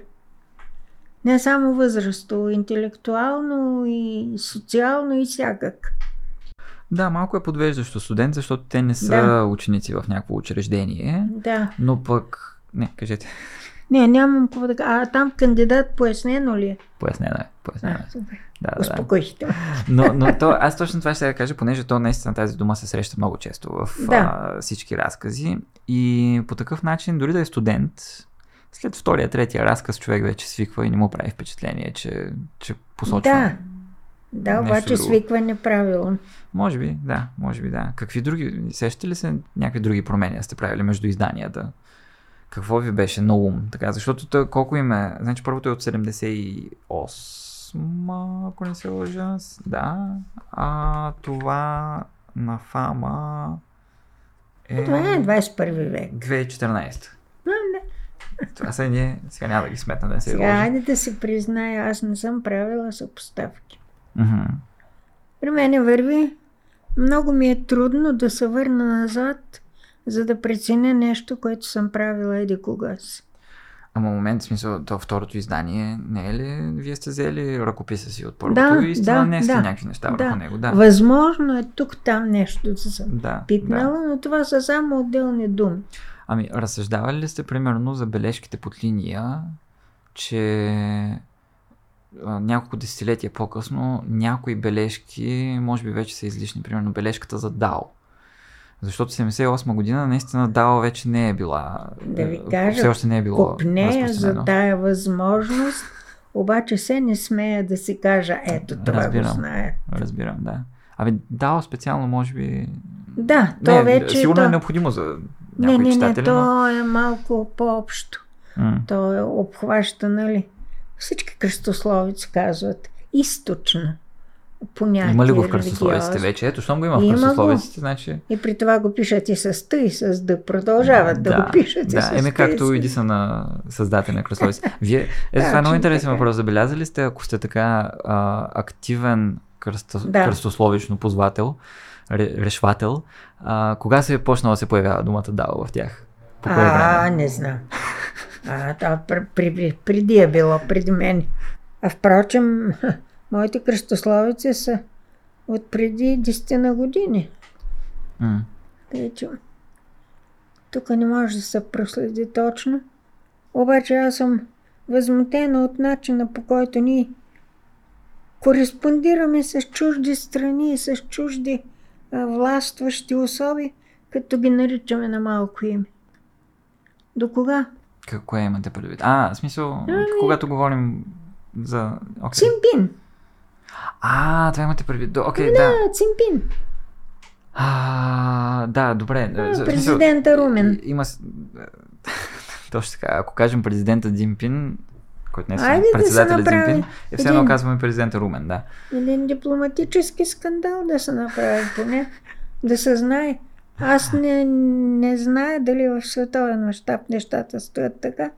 Не само възрастово, интелектуално и социално и всякак. Да, малко е подвеждащо студент, защото те не са Да. ученици в някакво учреждение, Да. но пък... Не, кажете. Не, нямам какво да кажа. А там кандидат пояснено ли е? Пояснено е. Пояснено А, е. супер. Да, да, да. Успокоихте ме. Но, но то, аз точно това ще да кажа, понеже то наистина тази дума се среща много често в Да. а, всички разкази. И по такъв начин, дори да е студент, след втория, третия разказ човек вече свиква и не му прави впечатление, че, че посочва. Да. Да, обаче друго. свикване правилно. Може би, да, може би да. Какви други, сещате ли се някакви други промени сте правили между изданията? Какво ви беше на ум? Така, защото той, колко им е? Значи първото е от 78, ако не се лъжа. Да. А това на Фама е Това е 21 век. 2014. А, да. Това са ние, сега няма да ги сметна да не се Сега, лъжа. айде да се призная, аз не съм правила съпоставки. Мгм. При мен върви, много ми е трудно да се върна назад, за да преценя нещо, което съм правила еди кога си. Ама момент, в смисъл, то второто издание, не е ли вие сте взели ръкописа си от първото Да, и сте да, нанесли да, някакви неща да. върху него? Да. Възможно е тук-там нещо да съм Да, пипнала, да. но това са само отделни думи. Ами, разсъждавали ли сте примерно за бележките под линия, че няколко десетилетия по-късно някои бележки може би вече са излишни. Примерно бележката за Дао. Защото 78 година наистина Дао вече не е била. Да ви е, кажа, все още не е било Копнея за тая възможност, обаче се не смея да си кажа, ето това Разбирам. го знае. Разбирам, да. Абе, Дао специално може би... Да, то не, вече сигурно то... е необходимо за Не, някои не, не, читатели, но... то е малко по-общо. М. То е обхваща, нали? Всички кръстословици казват източно понятие. Има ли го в кръстословиците вече? Ето, щом го има в Има го. кръстословиците, значи... И при това го пишат и с Т, и с Д. Продължават да, го пишат и да, с еми както и са на създател на кръстословици. Вие, ето това е много интересен въпрос. Забелязали сте, ако сте така а, активен кръсто, Да. кръстословично позвател, ре, решвател, а, кога се е почнала да се появява думата дао в тях? По А, време? не знам. А, да, при, преди е било, преди мен. А впрочем, моите кръстословици са от преди 10 на години. Тъй, че тук не може да се проследи точно. Обаче аз съм възмутена от начина по който ние кореспондираме с чужди страни и с чужди а, властващи особи, като ги наричаме на малко име. До кога? Какво имате предвид? А, в смисъл, Ами- когато говорим за... Okay. Цимпин! А, това имате предвид. Окей, да. А, Цимпин! А, да, добре. А, президента Румен. Има... Точно така. Ако кажем президента Димпин, който не е Айде да се председателя направи Димпин, е все едно казваме президента Румен, да. Един дипломатически скандал да се направи поне, да се знае. Аз не, не зная дали в световен мащаб нещата стоят така.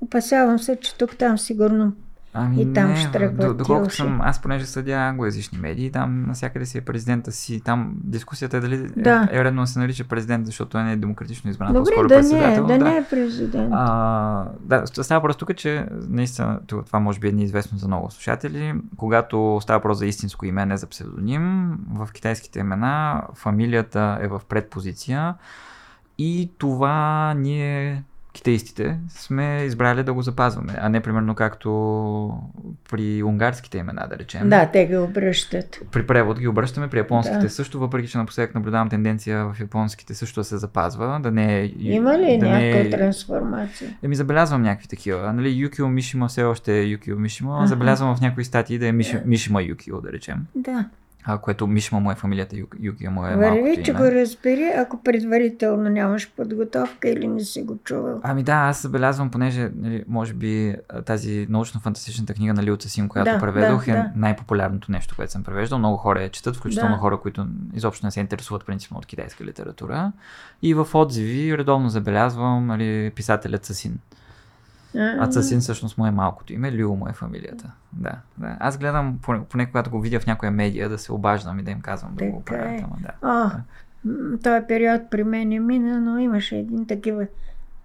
Опасявам се, че тук-там сигурно Ами И там не, ще до- доколкото съм, аз понеже съдя англоязични медии, там навсякъде си е президента си, там дискусията е дали Да. е, е редно да се нарича президент, защото не е демократично избран, Добре, по-скоро да не, е, председател. да не е президент. А, да, става просто тук, че наистина това може би е неизвестно за много слушатели. Когато става въпрос за истинско име, не за псевдоним, в китайските имена фамилията е в предпозиция и това ние, китаистите, сме избрали да го запазваме, а не примерно както при унгарските имена, да речем. Да, те ги обръщат. При превод ги обръщаме, при японските Да. също, въпреки че напоследък наблюдавам тенденция в японските също да се запазва, да не е... Има ли да не някаква е- трансформация? Еми, забелязвам някакви такива. Нали, Юкио Мишима все още е Юкио Мишима. Забелязвам в някои статии да е Миши, Мишима Юкио, да речем. Да. А, което Мишима му е фамилията, Ю, Юкио му е Върви, малкото че име. го разбери, ако предварително нямаш подготовка или не си го чувал. Ами да, аз забелязвам, понеже, нали, може би тази научно-фантастичната книга на Лио Цесим, която Да, преведох, да, е да. най-популярното нещо, което съм превеждал. Много хора я четат, включително Да. хора, които изобщо не се интересуват принципно от китайска литература. И в отзиви редовно забелязвам нали, писателят Цасин. А Цасин всъщност му е малкото име, Лио му е фамилията. Да, да. Аз гледам, поне, поне когато го видя в някоя медия, да се обаждам и да им казвам да го Така правят. е. Ама, да. О, този период при мен е мина, но имаше един такива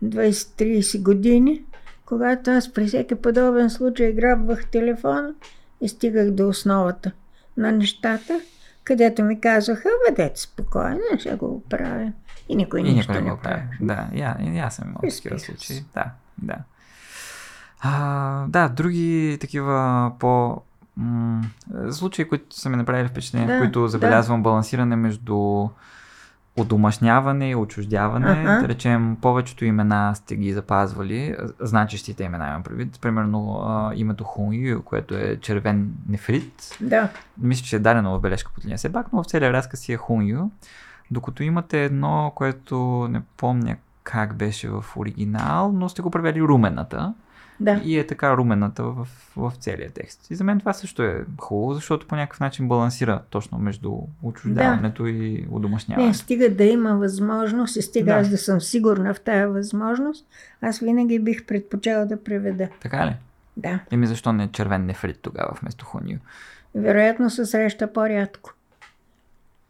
20-30 години, когато аз при всеки подобен случай грабвах телефона и стигах до основата на нещата, където ми казваха, бъдете спокойни, ще го оправим. И никой И никой не го прави. Да, а- и аз съм имал такива случаи. Да, да. А, да, други такива по м- случаи, които са ми направили впечатление, Да, които да. забелязвам балансиране между одомашняване и отчуждяване. Аха. Да речем, повечето имена сте ги запазвали, значещите имена имам предвид. Примерно а, името Хуню, което е червен нефрит. Да, Мисля, че е дадено в бележка под линия Себак, но в целия разказ си е Хуню. Докато имате едно, което не помня как беше в оригинал, но сте го превели румената. Да. И е така румената в, в целия текст. И за мен това също е хубаво, защото по някакъв начин балансира точно между отчуждаването и Не, удомашняването. стига да има възможност и стига Да. аз да съм сигурна в тая възможност, аз винаги бих предпочела да преведа. Така ли? Да. Еми защо не червен нефрит тогава вместо Хуню? Вероятно се среща по-рядко.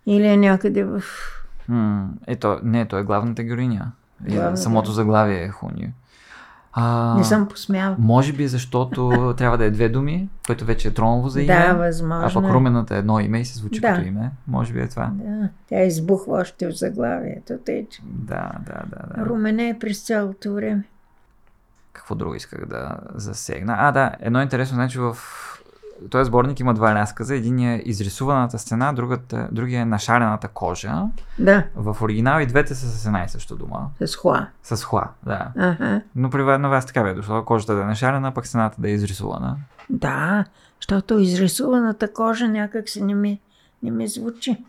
Или е някъде в... М, ето, не, то е главната героиня. И Главната. Самото заглавие е Хуню. А, Не съм посмяла. Може би защото трябва да е две думи, което вече е троново за име. Да, а възможно. пък е. румената е едно име и се звучи Да. като име. Може би е това. Да, тя избухва още в заглавието, тъй че Да, да, да. да. румене е през цялото време. Какво друго исках да засегна? А, да, едно интересно, значи в този сборник има два разказа. Един е изрисуваната стена, другата, другия е нашарената кожа. Да, В оригинал и двете са с една и съща дума. с хла. С хла, да. Ага. Но при вас- на вас така бе дошло. Кожата да е нашарена, пък стената да е изрисувана. Да, защото изрисуваната кожа някак се не ми, не ми звучи.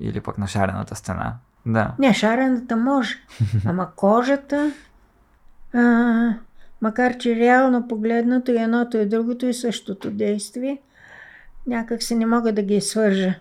Или пък нашарената стена. Да. Не, шарената може. Ама кожата, а, макар че реално погледнато и едното и другото и същото действие, някак се не мога да ги свържа.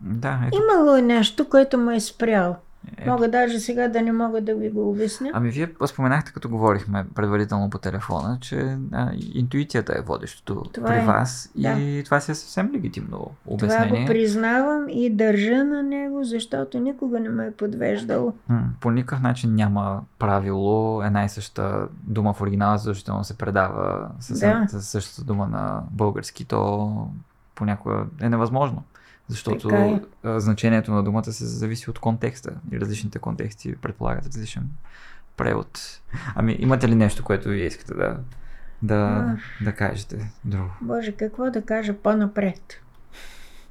Да, ето. Имало е нещо, което ме е спряло. Е, Мога даже сега да не мога да ви го обясня. Ами вие споменахте, като говорихме предварително по телефона, че а, интуицията е водещото Това при е. вас и Да. това си е съвсем легитимно Това обяснение. го признавам и държа на него, защото никога не ме е подвеждало. М, По никакъв начин няма правило една и съща дума в оригинала задължително се предава с, Да. същата дума на български. То понякога е невъзможно. Защото е. а, значението на думата се зависи от контекста и различните контексти предполагат различен превод. Ами имате ли нещо, което вие искате да, да, да кажете друго? Боже, какво да кажа по-напред?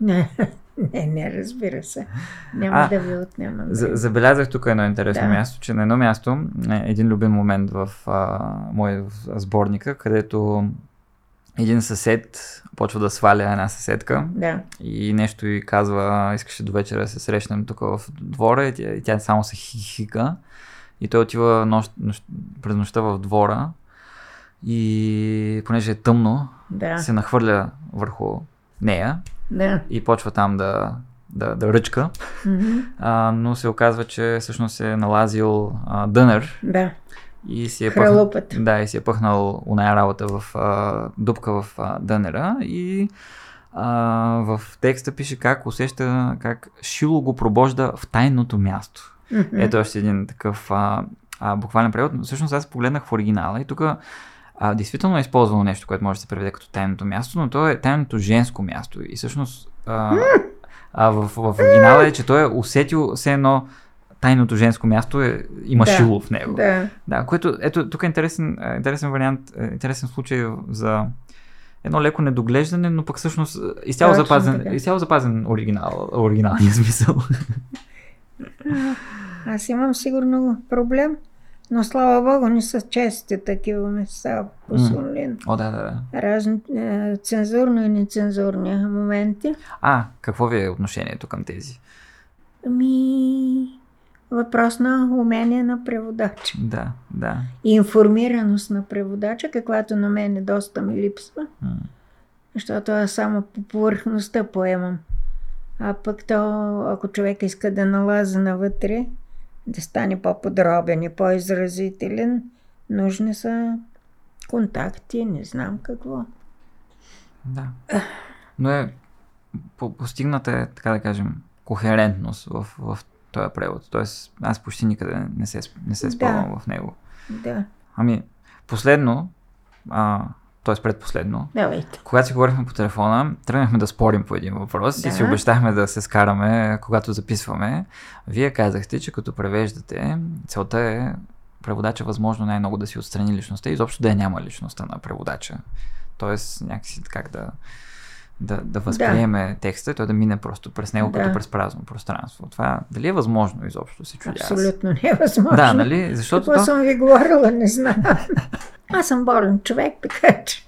Не, не, не, разбира се. Няма А, да ви отнемам. За, забелязах тук едно интересно Да. място, че на едно място е един любим момент в а, моя сборника, където един съсед почва да сваля една съседка Да, и нещо й казва, искаше до вечера да се срещнем тук в двора и тя, и тя само се хихика и той отива нощ, нощ, през нощта в двора и понеже е тъмно, да, се нахвърля върху нея да. и почва там да, да, да ръчка, Мгм. а, но се оказва, че всъщност е налазил а, дънер. Да, и си е Хралупът. пъхнал, да, и си е пъхнал оная работа в а, дупка в а, дънера и а, в текста пише как усеща как шило го пробожда в тайното място. Мгм. Ето още един такъв а, а, буквален превод. Но Всъщност аз погледнах в оригинала и тук а, действително е използвано нещо, което може да се преведе като тайното място, но то е тайното женско място. И всъщност а, а, в, в оригинала е, че той е усетил все едно тайното женско място е, има Да, шило в него. Да, Да, което, ето, тук е интересен, е, интересен вариант, е, интересен случай за едно леко недоглеждане, но пък всъщност е, изцяло Точно запазен, така. изцяло запазен оригинал, оригиналния смисъл. аз имам сигурно проблем, но слава богу не са чести такива места по. Сунлин. О, да, да, да. Разни цензурно и нецензурни моменти. А, какво ви е отношението към тези? Ми, въпрос на умение на преводача. Да, да. И информираност на преводача, каквато на мен доста ми липсва, М. защото аз само по повърхността поемам. А пък то, ако човек иска да налаза навътре, да стане по-подробен и по-изразителен, нужни са контакти, не знам какво. Да. Но е, по- постигната е, така да кажем, кохерентност в, в този превод. Тоест, аз почти никъде не се, не се спомням Да. в него. Да, Ами, последно, а, т.е. предпоследно, давайте. когато си говорихме по телефона, тръгнахме да спорим по един въпрос Да. и си обещахме да се скараме, когато записваме. Вие казахте, че като превеждате, целта е преводача възможно най-много да си отстрани личността и изобщо да я няма личността на преводача. Тоест някакси как да, да, да възприеме текста и той да мине просто през него Да. като през празно пространство. Това дали е възможно изобщо се чудя. Абсолютно невъзможно. Да, нали? Защото Какво то... съм ви говорила, не знам. Аз съм болен човек, така че...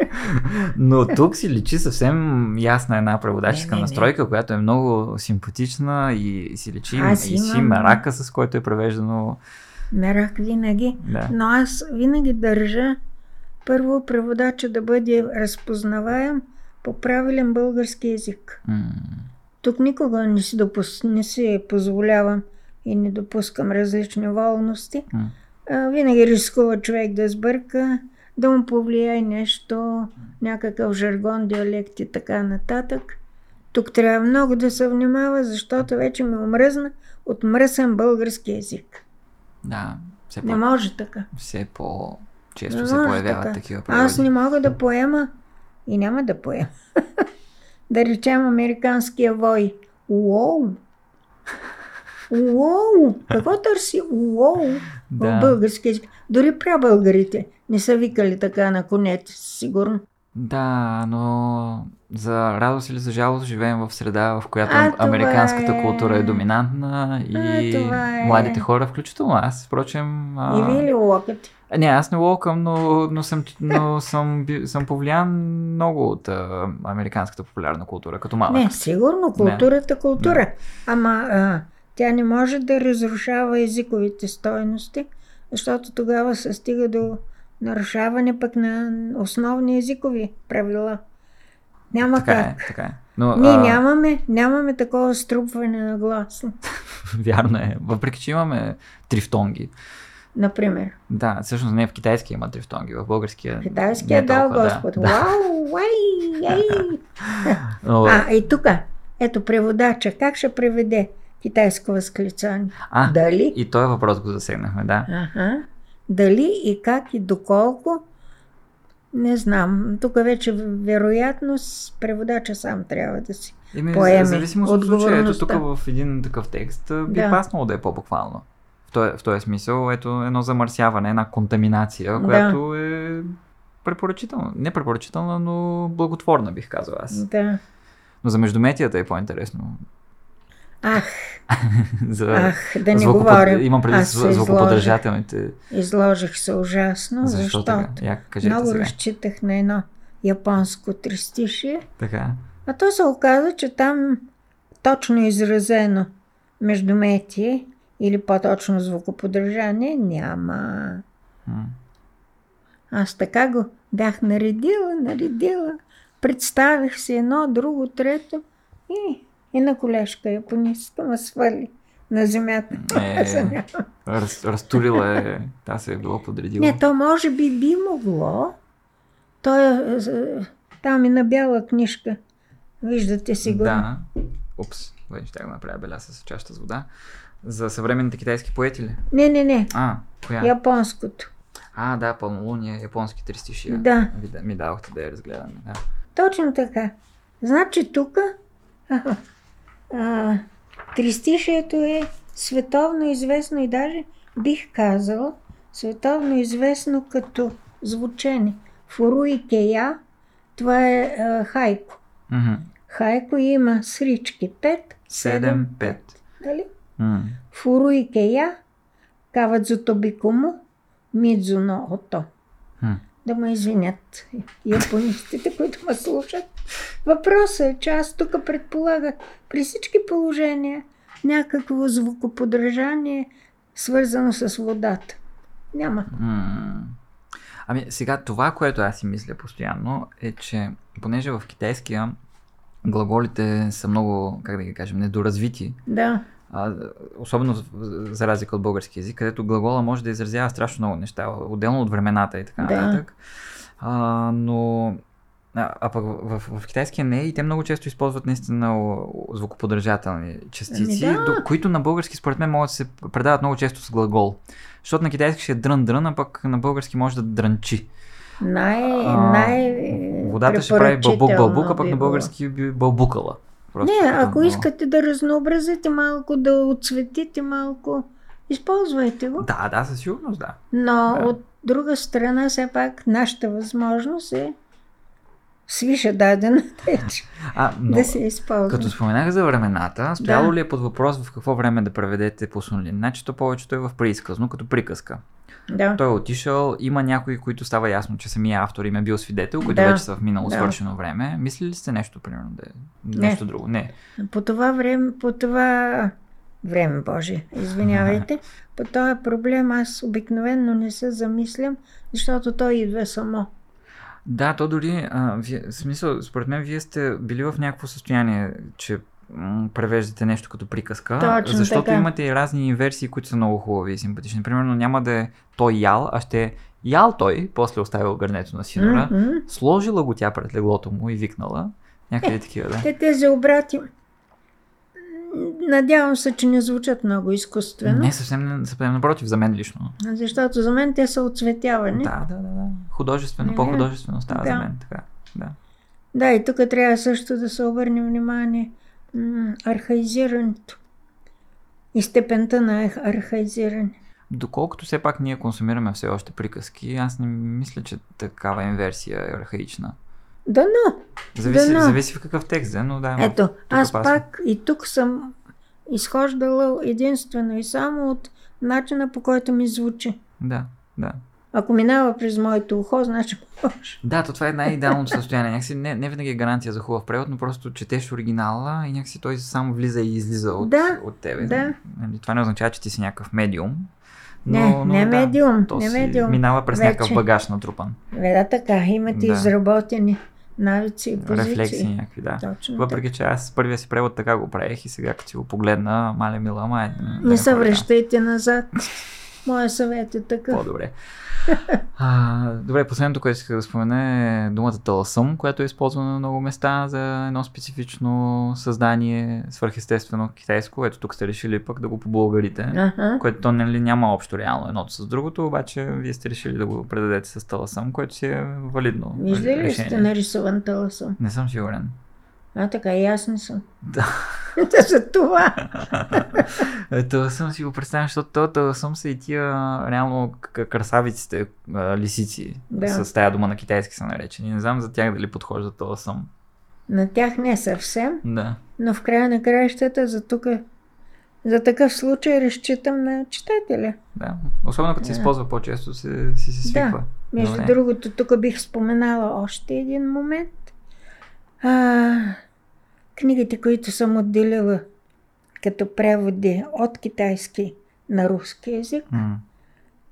Но тук си личи съвсем ясна една преводаческа Не, не, не. настройка, която е много симпатична и си личи Аз и си мерака, с който е превеждано. Мерак винаги. Да. Но аз винаги държа първо преводача да бъде разпознаваем по правилен български язик. М, Тук никога не си, допус... не си позволявам и не допускам различни волности. м. А, винаги рискува човек да сбърка, да му повлияе нещо, някакъв жаргон, диалект и така нататък. Тук трябва много да се внимава, защото вече ми омръзна от мръсен български язик. Да, все, Не по, може така. все по-често Не се появяват така. такива преводи. Аз не мога да поема и няма да поема. да речем американския вой. Уоу! Уоу! Какво търси уоу в български език? Дори прабългарите не са викали така на конете, сигурно. Да, но за радост или за жалост живеем в среда, в която А, американската е. култура е доминантна и А, е. младите хора, включително аз, впрочем... а, И вие ли локът? Не, аз не локам, но, но, съм, но съм, съм повлиян много от а, американската популярна култура, като малък. Не, сигурно, културата култура. Ама а, тя не може да разрушава езиковите стойности, защото тогава се стига до нарушаване пък на основни езикови правила. Няма така как. е, така е. Но, Ние а, нямаме, нямаме такова струпване на глас, Вярно е. Въпреки, че имаме трифтонги. Например. Да, всъщност не в китайски има трифтонги, в българския Китайския не дал Господ. Да, Вау, уай, ей. Но, А, и тук, ето преводача, как ще преведе китайско възклицание? а, Дали? и този въпрос го засегнахме, да. Ага. Дали и как и доколко, не знам. Тук вече вероятно преводача сам трябва да си. Еми, поеме зависимост от случая, ето тук в един такъв текст би Да. паснало да е по-буквално. В този, в този смисъл, ето едно замърсяване, една контаминация, която е препоръчителна. Не препоръчителна, но благотворна, бих казал аз. Да. Но за междуметията е по-интересно. Ах, за ах, да не звукопод- говорим. Имам преди се изложих, звукоподържателните. изложих се ужасно, Защо защото? Я, много сега. разчитах на едно японско тристишие. Така. А то се оказа, че там точно изразено междуметие или по-точно звукоподържание няма. Аз така го бях наредила, наредила. Представих си едно, друго, трето и, и на колежка японистка ме свали на земята. Е. Раз, разтурила е. Та се е било подредила. Не, то може би би могло. То е, е, там и на бяла книжка. Виждате сигурно. Да. Упс. Вече ще го направя беля с чашата с вода. За съвременните китайски поети ли? Не, не, не. А, коя? Японското. А, да, пълнолуние, японски тристишия. Да. Ви, да- ми дадохте да я разгледаме. Да. Точно така. Значи тук тристишието е световно известно и даже бих казала световно известно като звучене. Фуруи Кея, това е а, хайко. Мгм. Хайко има срички 5, 7, 5. Дали? М. Фуруи Кея, Кавадзуто Бикумо, Мидзуно Ото. Да ме извинят японистите, които ме слушат. Въпросът е, че аз тук предполагах при всички положения някакво звукоподражание, свързано с водата. Няма. М. Ами сега това, което аз си мисля постоянно е, че понеже в китайския глаголите са много, как да ги кажем, недоразвити, Да, а, особено за разлика от български язик, където глагола може да изразява страшно много неща, отделно от времената и така Да. нататък. А, но А, а пък в, в, в китайския не и те много често използват наистина звукоподържателни частици, Ами да. до, които на български според мен могат да се предават много често с глагол. Защото на китайски ще е дрън-дрън, а пък на български може да дрънчи. Най, А, най Водата ще прави бълбук-бълбук, а пък би на български би бълбукала. Просто Не, ако много- искате да разнообразите малко, да отцветите малко, използвайте го. Да, да, със сигурност, да. Но Да. от друга страна, все пак, нашата възможност е свиша дадена реч А, но, да се използва. Като споменах за времената, стояло Да. ли е под въпрос в какво време да преведете по Сунлин? Значи то повечето е в преизказно, като приказка. Да. Той е отишъл, има някои, които става ясно, че самия автор им е бил свидетел, които Да. вече са в минало Да. свършено време. Мислили ли сте нещо, примерно, да е Не. нещо друго? Не. По това време, по това време, Боже, извинявайте, по този проблем аз обикновенно не се замислям, защото той идва само. Да, то дори, а, вие, смисъл, според мен, вие сте били в някакво състояние, че м- превеждате нещо като приказка, Точно защото така. имате и разни инверсии, които са много хубави и симпатични. Примерно няма да е той ял, а ще е ял той, после оставил гърнето на синора, М-м. сложила го тя пред леглото му и викнала. Някъде такива, да. Те тези обрати, м, надявам се, че не звучат много изкуствено, Не, съвсем, съвсем напротив, за мен лично. защото за мен те са оцветявани. Да, да, да, да. Художествено, Не, по-художествено става да. за мен. Така, да. Да, и тук трябва също да се обърне внимание м, архаизирането и степента на арх- архаизиране. Доколкото все пак ние консумираме все още приказки, аз не мисля, че такава инверсия е архаична. Да, но, Зависи, Дано. зависи в какъв текст, да, но да. в- ето, аз пасва. пак и тук съм изхождала единствено и само от начина по който ми звучи. Да, да. Ако минава през моето ухо, значи може. Да, то това е най-идеалното състояние. Някакси не, не винаги е гаранция за хубав превод, но просто четеш оригинала и някакси той само влиза и излиза от, Да, от тебе. да. Нали, това не означава, че ти си някакъв медиум. Но, Не, но, не да, медиум, то не си медиум. Минава през Вече. някакъв багаж натрупан. Е, да, така, имате Да. изработени навици и позиции. Рефлексии някакви, да. Точно Въпреки, че аз първия си превод така го правех и сега като си го погледна, мале мила, май. Не се връщайте назад. Моя съвет е такъв. По-добре. А, добре, последното, което исках да спомена е думата таласъм, която е използвана на много места за едно специфично създание, свърхестествено китайско, ето тук сте решили пък да го побългарите, Аха. което то нали, няма общо реално едното с другото, обаче вие сте решили да го предадете с таласъм, което си е валидно Виждали ли решение. сте нарисуван таласъм? Не съм сигурен. А, така, и аз не съм. Да. Да, за това. Ето съм си го представям, защото то таласъм са и тия реално красавиците, лисици. Да. С тая дума на китайски са наречени. Не знам за тях дали подхожда таласъм. На тях не съвсем, Да. но в края на краищата за тук за такъв случай разчитам на читателя. Да. Особено като се Да. използва по-често, се, си се свиква. Да. Между Добре. другото, тук бих споменала още един момент. А, книгите, които съм отделила като преводи от китайски на руски язик, М.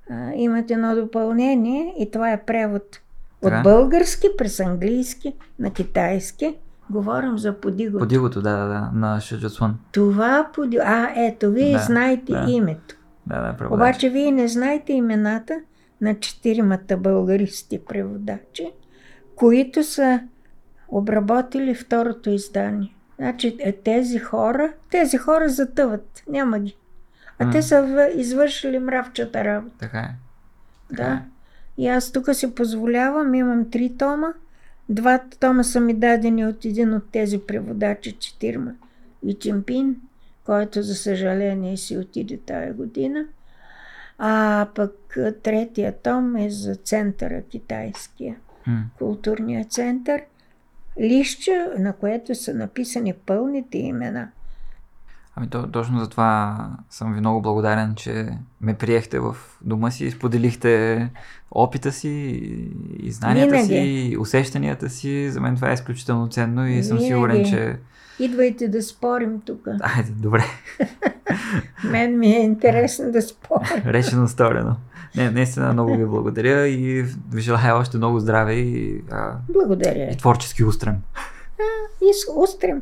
а, имат едно допълнение и това е превод от български през английски на китайски. Говорим за подигото. Подигото, да, да, да, на Шаджуцун. Това поди... А, ето, вие Да, знаете да. името. Да, да, преводач. Обаче вие не знаете имената на четиримата българисти преводачи, които са обработили второто издание. Значи е, тези хора, тези хора затъват, няма ги. А М. те са извършили мравчата работа. Така е. Да. И аз тук си позволявам, имам три тома. Двата тома са ми дадени от един от тези преводачи, четирма. И Чемпин, който за съжаление си отиде тая година. А пък третия том е за центъра китайския, М. културния център. Лище, на което са написани пълните имена. Ами то, точно за това съм ви много благодарен, че ме приехте в дома си споделихте опита си и знанията Винаги. си, и усещанията си. За мен това е изключително ценно и съм Винаги. сигурен, че... Идвайте да спорим тук. Айде, добре. Мен ми е интересно да спорим. Речено сторено. Не, наистина много ви благодаря и ви желая още много здраве и, а, Благодаря. и творчески устрем. И с устрем.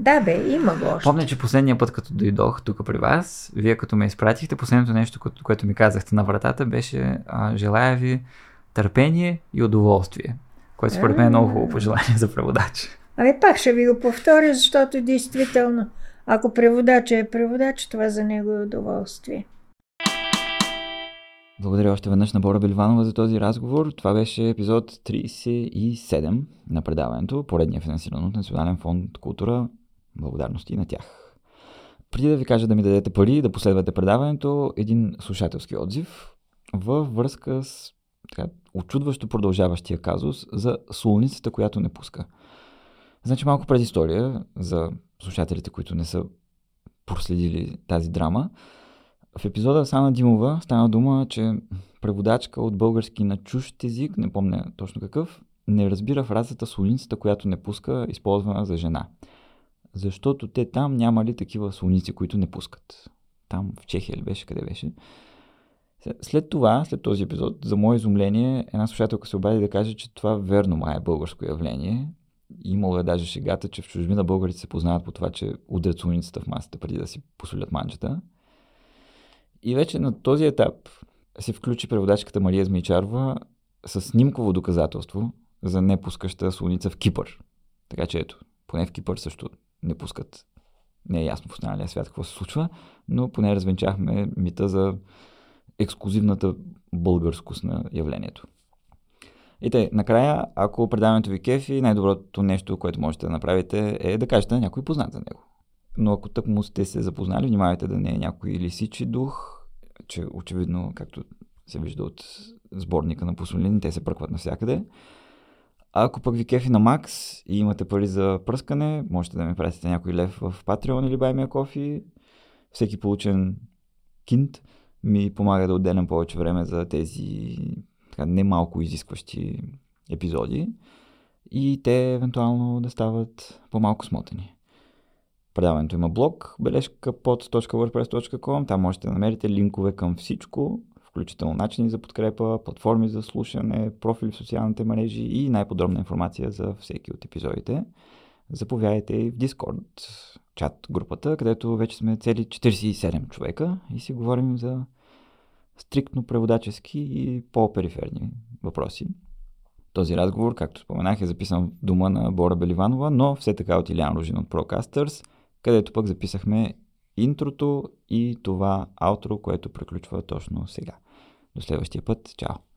Да, бе, има го още. Помня, че последния път, като дойдох тук при вас, вие като ме изпратихте, последното нещо, което, което ми казахте на вратата, беше а, желая ви търпение и удоволствие. Което според мен е много хубаво пожелание за преводач. Ами пак ще ви го повторя, защото действително, ако преводача е преводач, това за него е удоволствие. Благодаря още веднъж на Бора Беливанова за този разговор. Това беше епизод 37 на предаването, поредния финансиран от Национален фонд култура. Благодарности на тях. Преди да ви кажа да ми дадете пари да последвате предаването, един слушателски отзив във връзка с така, очудващо продължаващия казус за солницата, която не пуска. Значи малко предистория за слушателите, които не са проследили тази драма. В епизода с Ана Димова стана дума, че преводачка от български на чужд език, не помня точно какъв, не разбира фразата солницата, която не пуска, използвана за жена. Защото те там нямали такива солници, които не пускат. Там в Чехия ли беше, къде беше. След това, след този епизод, за мое изумление, една слушателка се обади да каже, че това верно май е българско явление. Имало е даже шегата, че в чужбина българите се познават по това, че удрят солницата в масата преди да си посолят манчета. И вече на този етап се включи преводачката Мария Змейчарова с снимково доказателство за непускаща слоница в Кипър. Така че ето, поне в Кипър също не пускат. Не е ясно в останалия свят какво се случва, но поне развенчахме мита за ексклюзивната българскост на явлението. И те, накрая, ако предаването ви кефи, най-доброто нещо, което можете да направите е да кажете на някой познат за него. Но ако тък му сте се запознали, внимавайте да не е някой лисичи дух, че очевидно, както се вижда от сборника на Посолин, те се пръкват навсякъде. А ако пък ви кефи на Макс и имате пари за пръскане, можете да ми пратите някой лев в Patreon или Баймия Кофи. Всеки получен кинт ми помага да отделям повече време за тези така, немалко изискващи епизоди и те евентуално да стават по-малко смотани. Предаването има блог, бележка pod.wordpress.com, там можете да намерите линкове към всичко, включително начини за подкрепа, платформи за слушане, профили в социалните мрежи и най-подробна информация за всеки от епизодите. Заповядайте и в Discord, чат групата, където вече сме цели 47 човека и си говорим за стриктно преводачески и по-периферни въпроси. Този разговор, както споменах, е записан в дома на Бора Беливанова, но все така от Илян Ружин от Procasters, където пък записахме интрото и това аутро, което приключва точно сега. До следващия път. Чао!